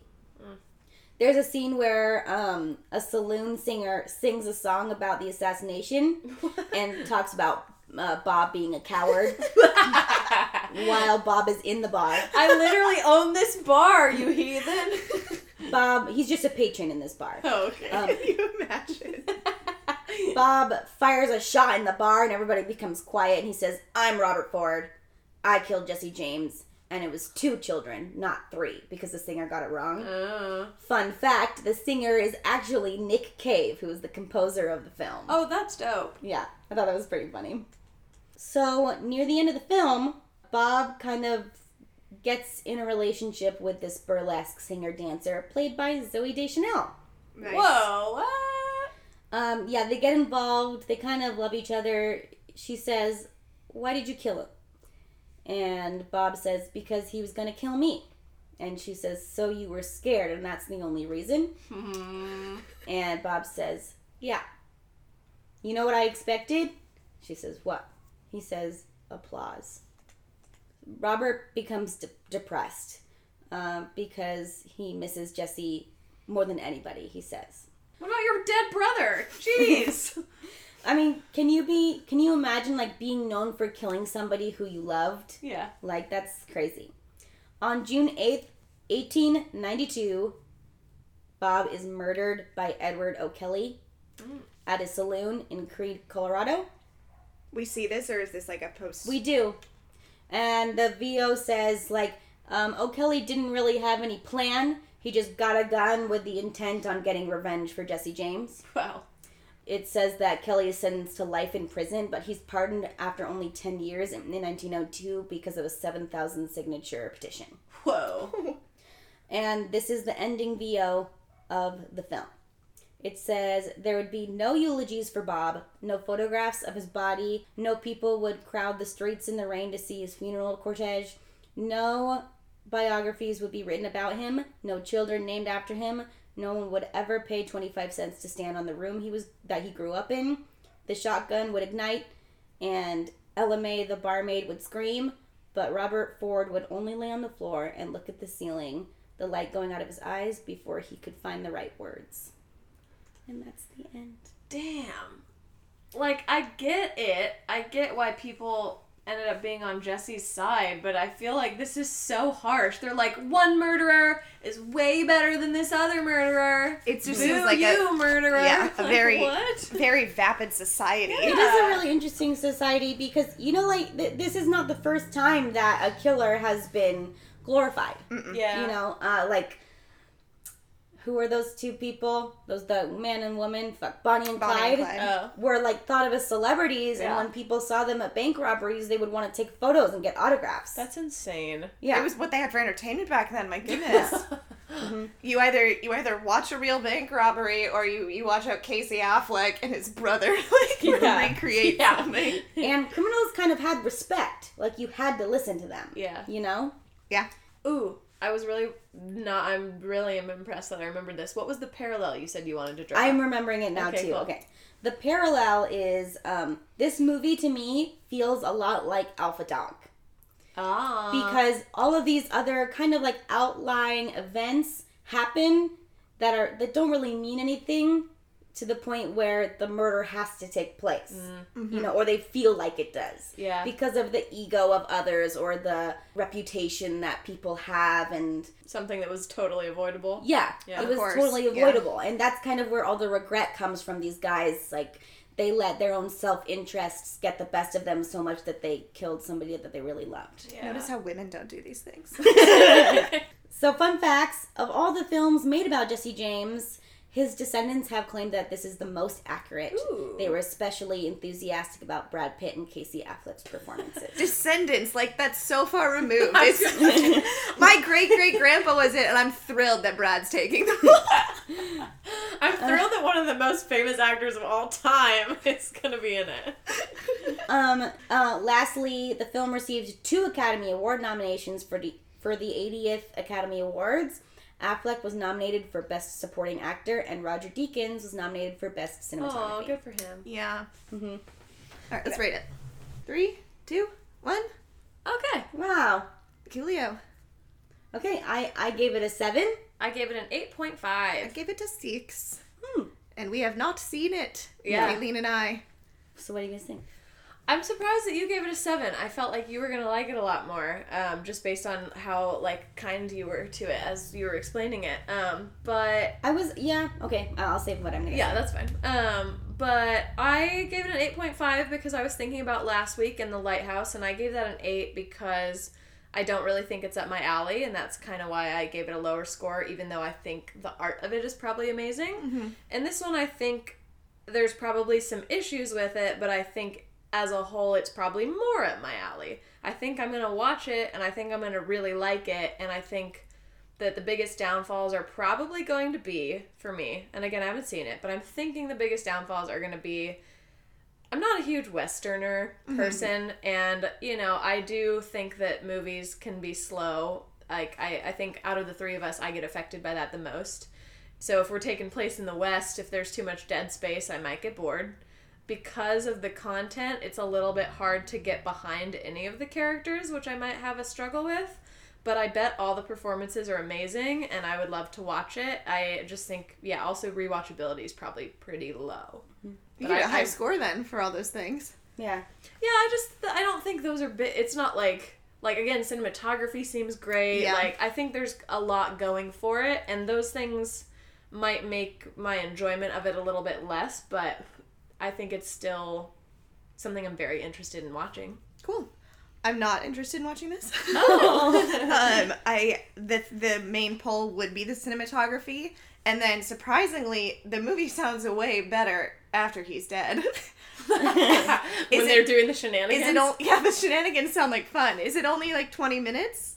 There's a scene where um, a saloon singer sings a song about the assassination <laughs> and talks about uh, Bob being a coward <laughs> while Bob is in the bar. I literally own this bar, you heathen. Bob, he's just a patron in this bar. oh, okay. Um, Can <laughs> you imagine? Bob fires a shot in the bar and everybody becomes quiet and he says, I'm Robert Ford. I killed Jesse James. And it was two children, not three, because the singer got it wrong. oh. Fun fact the singer is actually Nick Cave, who is the composer of the film. oh, that's dope. Yeah, I thought that was pretty funny. So, near the end of the film, Bob kind of gets in a relationship with this burlesque singer dancer played by Zooey Deschanel. Nice. Whoa, what? Um, yeah, they get involved. They kind of love each other. She says, Why did you kill him? And Bob says, Because he was going to kill me. And she says, So you were scared, and that's the only reason? Hmm. And Bob says, Yeah. You know what I expected? She says, What? He says, Applause. Robert becomes de- depressed uh, because he misses Jesse more than anybody, he says. What about your dead brother? Jeez. <laughs> <laughs> I mean, can you be can you imagine like being known for killing somebody who you loved? yeah. Like that's crazy. On June 8th, 1892, Bob is murdered by Edward O'Kelly at a saloon in Creede, Colorado. We see this, or is this like a post? We do. And the VO says like um, O'Kelly didn't really have any plan. He just got a gun with the intent on getting revenge for Jesse James. <laughs> Wow. it says that Kelly is sentenced to life in prison, but he's pardoned after only 10 years in, in 1902 because of a 7,000 signature petition. Whoa. And this is the ending VO of the film. It says there would be no eulogies for Bob, no photographs of his body, no people would crowd the streets in the rain to see his funeral cortege, no biographies would be written about him, no children named after him, no one would ever pay 25 cents to stand on the room he was that he grew up in. The shotgun would ignite and Ella May the barmaid would scream, but Robert Ford would only lay on the floor and look at the ceiling, the light going out of his eyes before he could find the right words. And that's the end. Damn. Like I get it. I get why people ended up being on Jesse's side, but I feel like this is so harsh. They're like one murderer is way better than this other murderer. It's just Boo like you, a murderer. yeah, a <laughs> Like, very what? very vapid society. It is a really interesting society because, you know, like, th- this is not the first time that a killer has been glorified. Yeah. You know, uh, like, who are those two people? Those the man and woman, fuck, Bonnie and Bonnie Clyde. and Clyde. Oh. Were like thought of as celebrities, Yeah. and when people saw them at bank robberies, they would want to take photos and get autographs. That's insane. yeah, It was what they had for entertainment back then. My <laughs> goodness. Mm-hmm. You either you either watch a real bank robbery or you you watch out Casey Affleck and his brother <laughs> like Yeah. <laughs> recreate Yeah. something. and criminals kind of had respect. Like you had to listen to them. Yeah. You know. Yeah. Ooh, I was really not. I'm really am impressed that I remembered this. What was the parallel you said you wanted to draw? I'm remembering it now Okay, too. cool. Okay. The parallel is um, this movie to me feels a lot like Alpha Dog ah because all of these other kind of like outlying events happen that are that don't really mean anything to the point where the murder has to take place. Mm. You mm-hmm. know, or they feel like it does. yeah. Because of the ego of others or the reputation that people have and Something that was totally avoidable. yeah, Yeah, it was course. totally Yeah. avoidable. And that's kind of where all the regret comes from these guys. Like, they let their own self interests get the best of them so much that they killed somebody that they really loved. Yeah. Notice how women don't do these things. <laughs> <laughs> So, fun facts of all the films made about Jesse James, his descendants have claimed that this is the most accurate. Ooh. They were especially enthusiastic about Brad Pitt and Casey Affleck's performances. <laughs> Descendants, like that's so far removed. <laughs> It's- <laughs> my great great grandpa was it, and I'm thrilled that Brad's taking them. I'm thrilled that one of the most famous actors of all time is gonna be in it. Um. Uh. Lastly, the film received two Academy Award nominations for the for the 80th Academy Awards. Affleck was nominated for Best Supporting Actor, and Roger Deakins was nominated for Best Cinematography. Oh, good for him. yeah. hmm All right, let's rate it. Three, two, one. Okay, Wow. Coolio. Okay, I I gave it a seven. I gave it an 8.5. I gave it a six, Hmm. and we have not seen it. Yeah. Aileen and I. So what do you guys think? I'm surprised that you gave it a seven. I felt like you were gonna like it a lot more, um, just based on how like kind you were to it as you were explaining it. Um, but I was yeah. Okay, I'll save what I'm gonna yeah, say. that's fine. Um, but I gave it an eight point five because I was thinking about last week and the lighthouse, and I gave that an eight because I don't really think it's up my alley, and that's kind of why I gave it a lower score, even though I think the art of it is probably amazing. And this one, I think there's probably some issues with it, but I think as a whole, it's probably more up my alley. I think I'm gonna watch it, and I think I'm gonna really like it, and I think that the biggest downfalls are probably going to be for me. And again, I haven't seen it, but I'm thinking the biggest downfalls are going to be I'm not a huge westerner mm-hmm. person and you know, I do think that movies can be slow. Like I I think out of the 3 of us I get affected by that the most. So if we're taking place in the west, if there's too much dead space, I might get bored. Because of the content, it's a little bit hard to get behind any of the characters, which I might have a struggle with but I bet all the performances are amazing and I would love to watch it. I just think, yeah, also rewatchability is probably pretty low. You get a I- high I- score then for all those things. Yeah. Yeah, I just, I don't think those are, bi- it's not like, like again, cinematography seems great. Yeah. Like, I think there's a lot going for it and those things might make my enjoyment of it a little bit less, but I think it's still something I'm very interested in watching. Cool. I'm not interested in watching this. <laughs> Oh. <laughs> um, I the the main pull would be the cinematography, and then surprisingly, the movie <laughs> sounds way better after he's dead. when Is they're it- doing the shenanigans. Is it all? Yeah, the shenanigans sound like fun. Is it only like twenty minutes?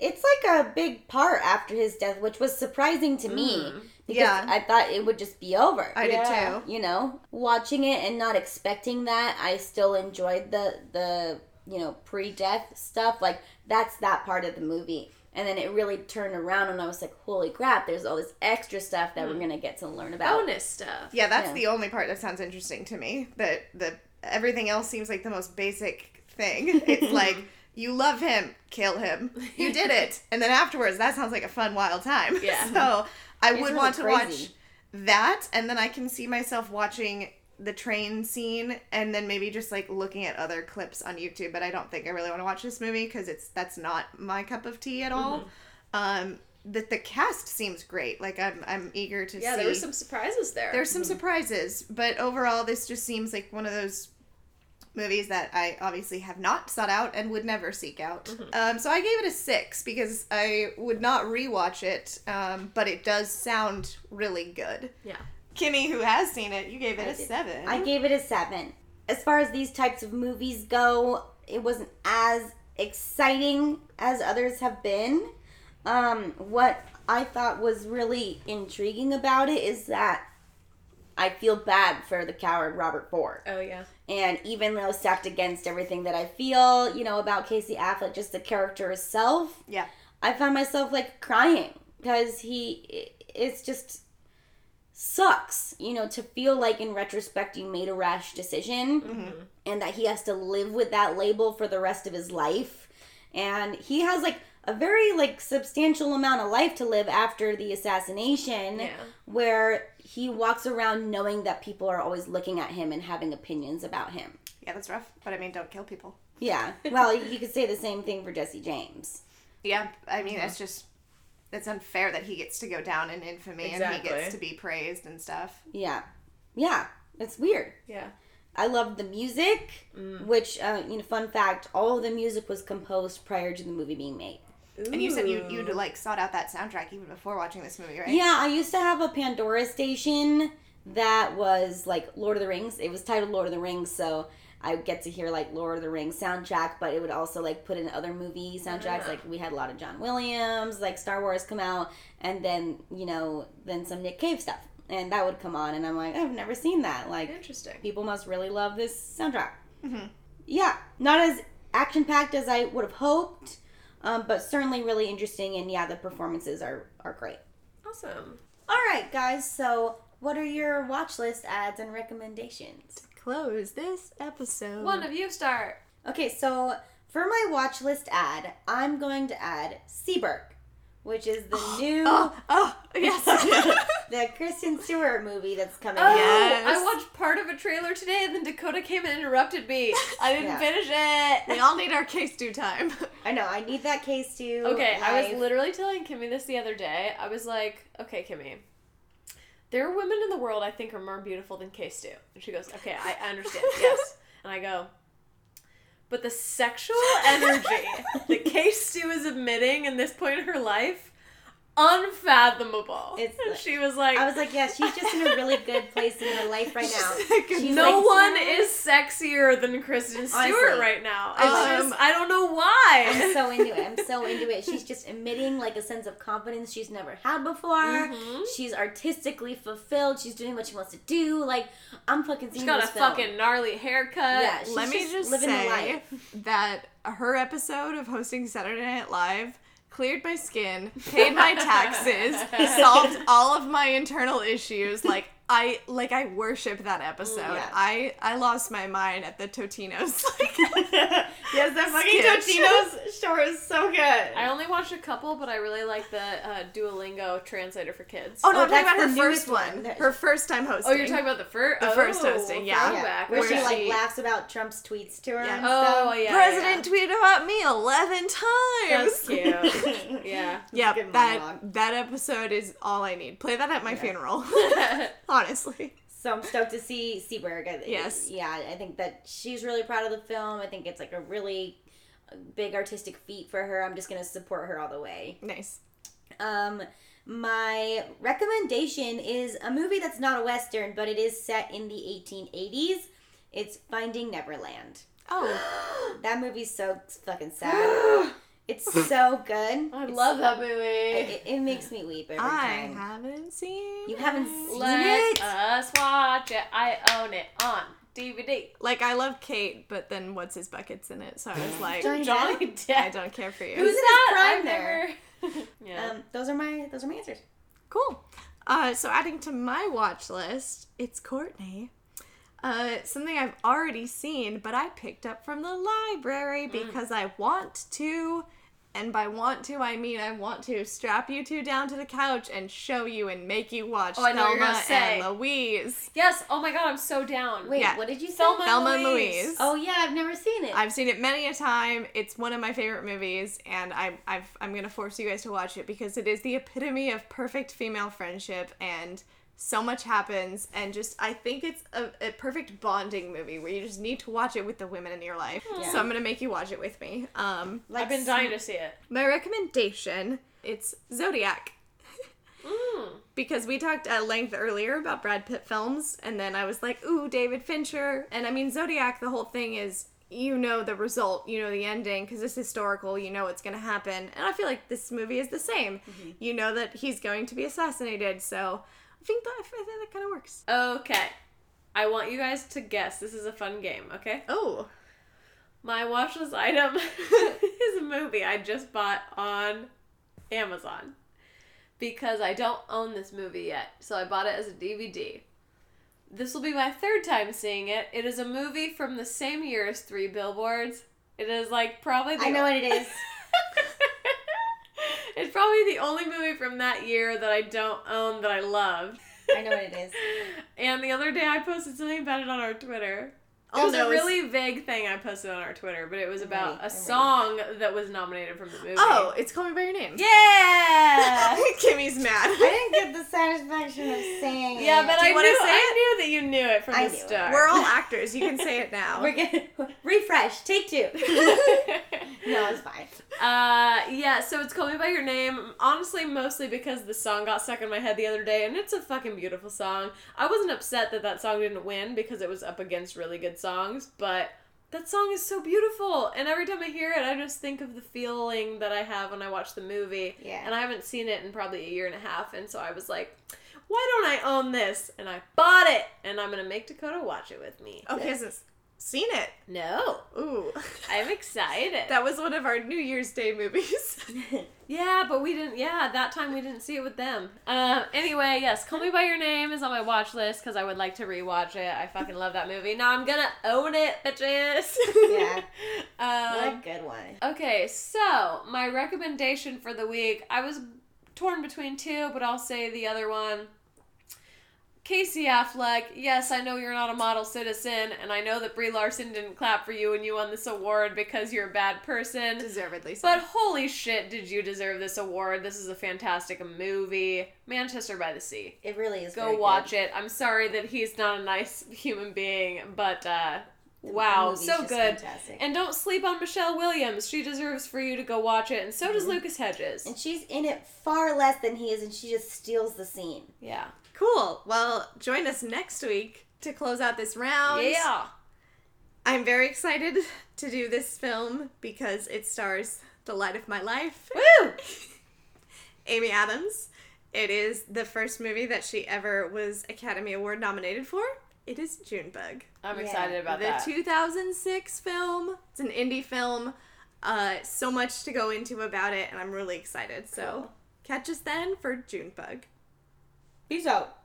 It's like a big part after his death, which was surprising to me because Yeah. I thought it would just be over. I Yeah. did too. you know, watching it and not expecting that, I still enjoyed the the you know pre-death stuff. Like that's that part of the movie. And then it really turned around, and I was like, "Holy crap! There's all this extra stuff that we're hmm. gonna get to learn about." bonus stuff? Yeah, that's Yeah. the only part that sounds interesting to me. That the everything else seems like the most basic thing. <laughs> It's like you love him, kill him. You did it, and then afterwards, that sounds like a fun, wild time. Yeah. <laughs> So I It's would really want to crazy. watch that, and then I can see myself watching the train scene, and then maybe just like looking at other clips on YouTube. But I don't think I really want to watch this movie because it's that's not my cup of tea at all. Mm-hmm. Um, the the cast seems great. Like I'm I'm eager to see. Yeah, see. there were some surprises there. There's some surprises, but overall, this just seems like one of those movies that I obviously have not sought out and would never seek out. Um, so I gave it a six because I would not rewatch it, um, but it does sound really good. yeah. Kimmy, who has seen it, you gave it I a did. seven. I gave it a seven. As far as these types of movies go, it wasn't as exciting as others have been. Um, what I thought was really intriguing about it is that I feel bad for the coward Robert Ford. Oh yeah. And even though stacked against everything that I feel, you know, about Casey Affleck, just the character itself, yeah. I found myself like crying because he, it's just sucks, you know, to feel like in retrospect you made a rash decision mm-hmm. and that he has to live with that label for the rest of his life. And he has like a very like substantial amount of life to live after the assassination Yeah. where he walks around knowing that people are always looking at him and having opinions about him. Yeah, that's rough. But I mean, don't kill people. Yeah. Well, you could say the same thing for Jesse James. Yeah, I mean, it's just. It's unfair that he gets to go down in infamy and he gets to be praised and stuff. Yeah. Yeah. It's weird. Yeah. I loved the music, which, uh, you know, fun fact, all of the music was composed prior to the movie being made. And you said you Ooh. you like sought out that soundtrack even before watching this movie, right? Yeah, I used to have a Pandora station that was like Lord of the Rings. It was titled Lord of the Rings, so I would get to hear like Lord of the Rings soundtrack, but it would also like put in other movie soundtracks. Ah. Like we had a lot of John Williams, like Star Wars come out, and then you know then some Nick Cave stuff, and that would come on, and I'm like I've never seen that. Like Interesting. people must really love this soundtrack. Mhm. Yeah, not as action packed as I would have hoped, um, but certainly really interesting. And yeah, the performances are are great. Awesome. All right, guys. So, what are your watch list ads and recommendations? Close this episode. One of you start. Okay, so for my watch list ad, I'm going to add Seberg, which is the <gasps> new Oh, oh, yes. <laughs> the Kristen Stewart movie that's coming Oh, out. Yes. I watched part of a trailer today, and then Dakota came and interrupted me. I didn't Yeah. finish it. we all need our K Stu time. <laughs> I know. I need that case too. Okay, I was literally telling Kimmy this the other day. I was like, okay, Kimmy, there are women in the world I think are more beautiful than K Stu. And she goes, okay, I I understand, <laughs> yes. And I go, but the sexual energy that K Stu is emitting in this point in her life, unfathomable. It's like- she was like, I was like, yeah, she's just in a really good place in her life right now. She's no like, one is sexier than Kristen Stewart Honestly. right now. Um, just, I don't know why. I'm so into it. I'm so into it. She's just emitting like a sense of confidence she's never had before. Mhm. She's artistically fulfilled. She's doing what she wants to do. Like I'm fucking seeing She's got a film. fucking gnarly haircut. Yeah, she's Let me just just say life. that her episode of hosting Saturday Night Live cleared my skin, paid my taxes, <laughs> solved all of my internal issues. Like I like I worship that episode. Yeah. I I lost my mind at the Totino's. <laughs> Like, <laughs> yes, that fucking Totino's show is so good. I only watched a couple, but I really like the uh, Duolingo translator for kids. oh no, Oh, I'm talking about her first one. one. Her first time hosting. Oh, you're talking about the first, The first hosting, yeah. throwback. where Where she Where like she- laughs about Trump's tweets to her. Yeah. and Oh stuff. yeah, President tweeted about me eleven times. <laughs> yeah. That's cute. Yeah. Yeah, that monologue. that episode is all I need. Play that at my Yeah. funeral. Honestly. <laughs> So I'm stoked to see Seberg. Yes. Yeah, I think that she's really proud of the film. I think it's like a really big artistic feat for her. I'm just gonna support her all the way. Nice. Um, my recommendation is a movie that's not a western, but it is set in the 1880s. It's Finding Neverland. Oh. <gasps> That movie's so fucking <gasps> sad. It's <laughs> so good. I It's- love that movie. It, it makes me weep every I time. I haven't seen You haven't it. seen Let it? us watch it. I own it on DVD. Like I love Kate, but then what's his buckets in it? So I was <laughs> like, Johnny Johnny I Depp. don't care for you. Who's in his that? prime I've there. never. <laughs> yeah. Um, those are my those are my answers. Cool. Uh, so adding to my watch list, it's Courtney. Uh, something I've already seen, but I picked up from the library because I want to. And by want to, I mean I want to strap you two down to the couch and show you and make you watch Oh, I know what you're Thelma gonna say. and Louise. Yes. Oh my god, I'm so down. Wait, Yeah. what did you say? Thelma Thelma and Louise. Louise. Oh yeah, I've never seen it. I've seen it many a time. It's one of my favorite movies, and I, I've, I'm gonna force you guys to watch it because it is the epitome of perfect female friendship, and so much happens, and just I think it's a, a perfect bonding movie where you just need to watch it with the women in your life. Yeah. So I'm gonna make you watch it with me. Um, Like I've been dying to see it. my recommendation it's Zodiac Mm. <laughs> because we talked at length earlier about Brad Pitt films, and then I was like, ooh, David Fincher. And I mean, Zodiac, the whole thing is you know the result, you know the ending, because it's historical, you know what's going to happen. And I feel like this movie is the same. You know that he's going to be assassinated, so I think that, I think that kind of works. Okay. I want you guys to guess. This is a fun game, okay? Oh. My watch list item <laughs> is a movie I just bought on Amazon because I don't own this movie yet. So I bought it as a DVD. This will be my third time seeing it. It is a movie from the same year as Three Billboards. It is like probably the I know what it is. <laughs> it's probably the only movie from that year that I don't own that I loved. I know what it is. <laughs> And the other day I posted something about it on our Twitter. It All was a knows- really vague thing I posted on our Twitter, but it was I'm about ready, a I'm ready. song that was nominated from the movie. Oh, it's Call Me By Your Name. <laughs> Yeah. <laughs> Kimmy's mad. I didn't get the satisfaction of saying Yeah, it. but Do I you knew, wanna say I knew that you knew it from I the knew it. start. We're all <laughs> actors. You can say it now. we're gonna refresh. Take two. no, it's fine. Uh, yeah, so it's Call Me By Your Name. Honestly, mostly because the song got stuck in my head the other day, and it's a fucking beautiful song. I wasn't upset that that song didn't win because it was up against really good songs, but that song is so beautiful. And every time I hear it, I just think of the feeling that I have when I watch the movie. Yeah. And I haven't seen it in probably a year and a half, and so I was like, why don't I own this? And I bought it, and I'm gonna make Dakota watch it with me. Okay, so seen it. No. Ooh. I'm excited. <laughs> That was one of our New Year's Day movies. <laughs> <laughs> Yeah, but we didn't. Yeah, that time we didn't see it with them. Um. Anyway, yes, "Call Me by Your Name" is on my watch list because I would like to rewatch it. I fucking love that movie. Now I'm gonna own it, bitches. Yeah. What um. a good one. Okay, so my recommendation for the week, I was torn between two, but I'll say the other one. Casey Affleck, yes, I know you're not a model citizen, and I know that Brie Larson didn't clap for you when you won this award because you're a bad person. Deservedly so. But holy shit, did you deserve this award? This is a fantastic movie. Manchester by the Sea. It really is. Go watch it. I'm sorry that he's not a nice <laughs> human being, but uh wow, so good. Fantastic. And don't sleep on Michelle Williams. She deserves for you to go watch it, and so does Lucas Hedges. and she's in it far less than he is, and she just steals the scene. Yeah. Cool. Well, join us next week to close out this round. Yeah. I'm very excited to do this film because it stars the light of my life, Woo! <laughs> Amy Adams. It is the first movie that she ever was Academy Award nominated for. It is Junebug. I'm Yeah. excited about that. the 2006 film. It's an indie film. Uh, so much to go into about it, and I'm really excited. So catch us then for Junebug. Peace out.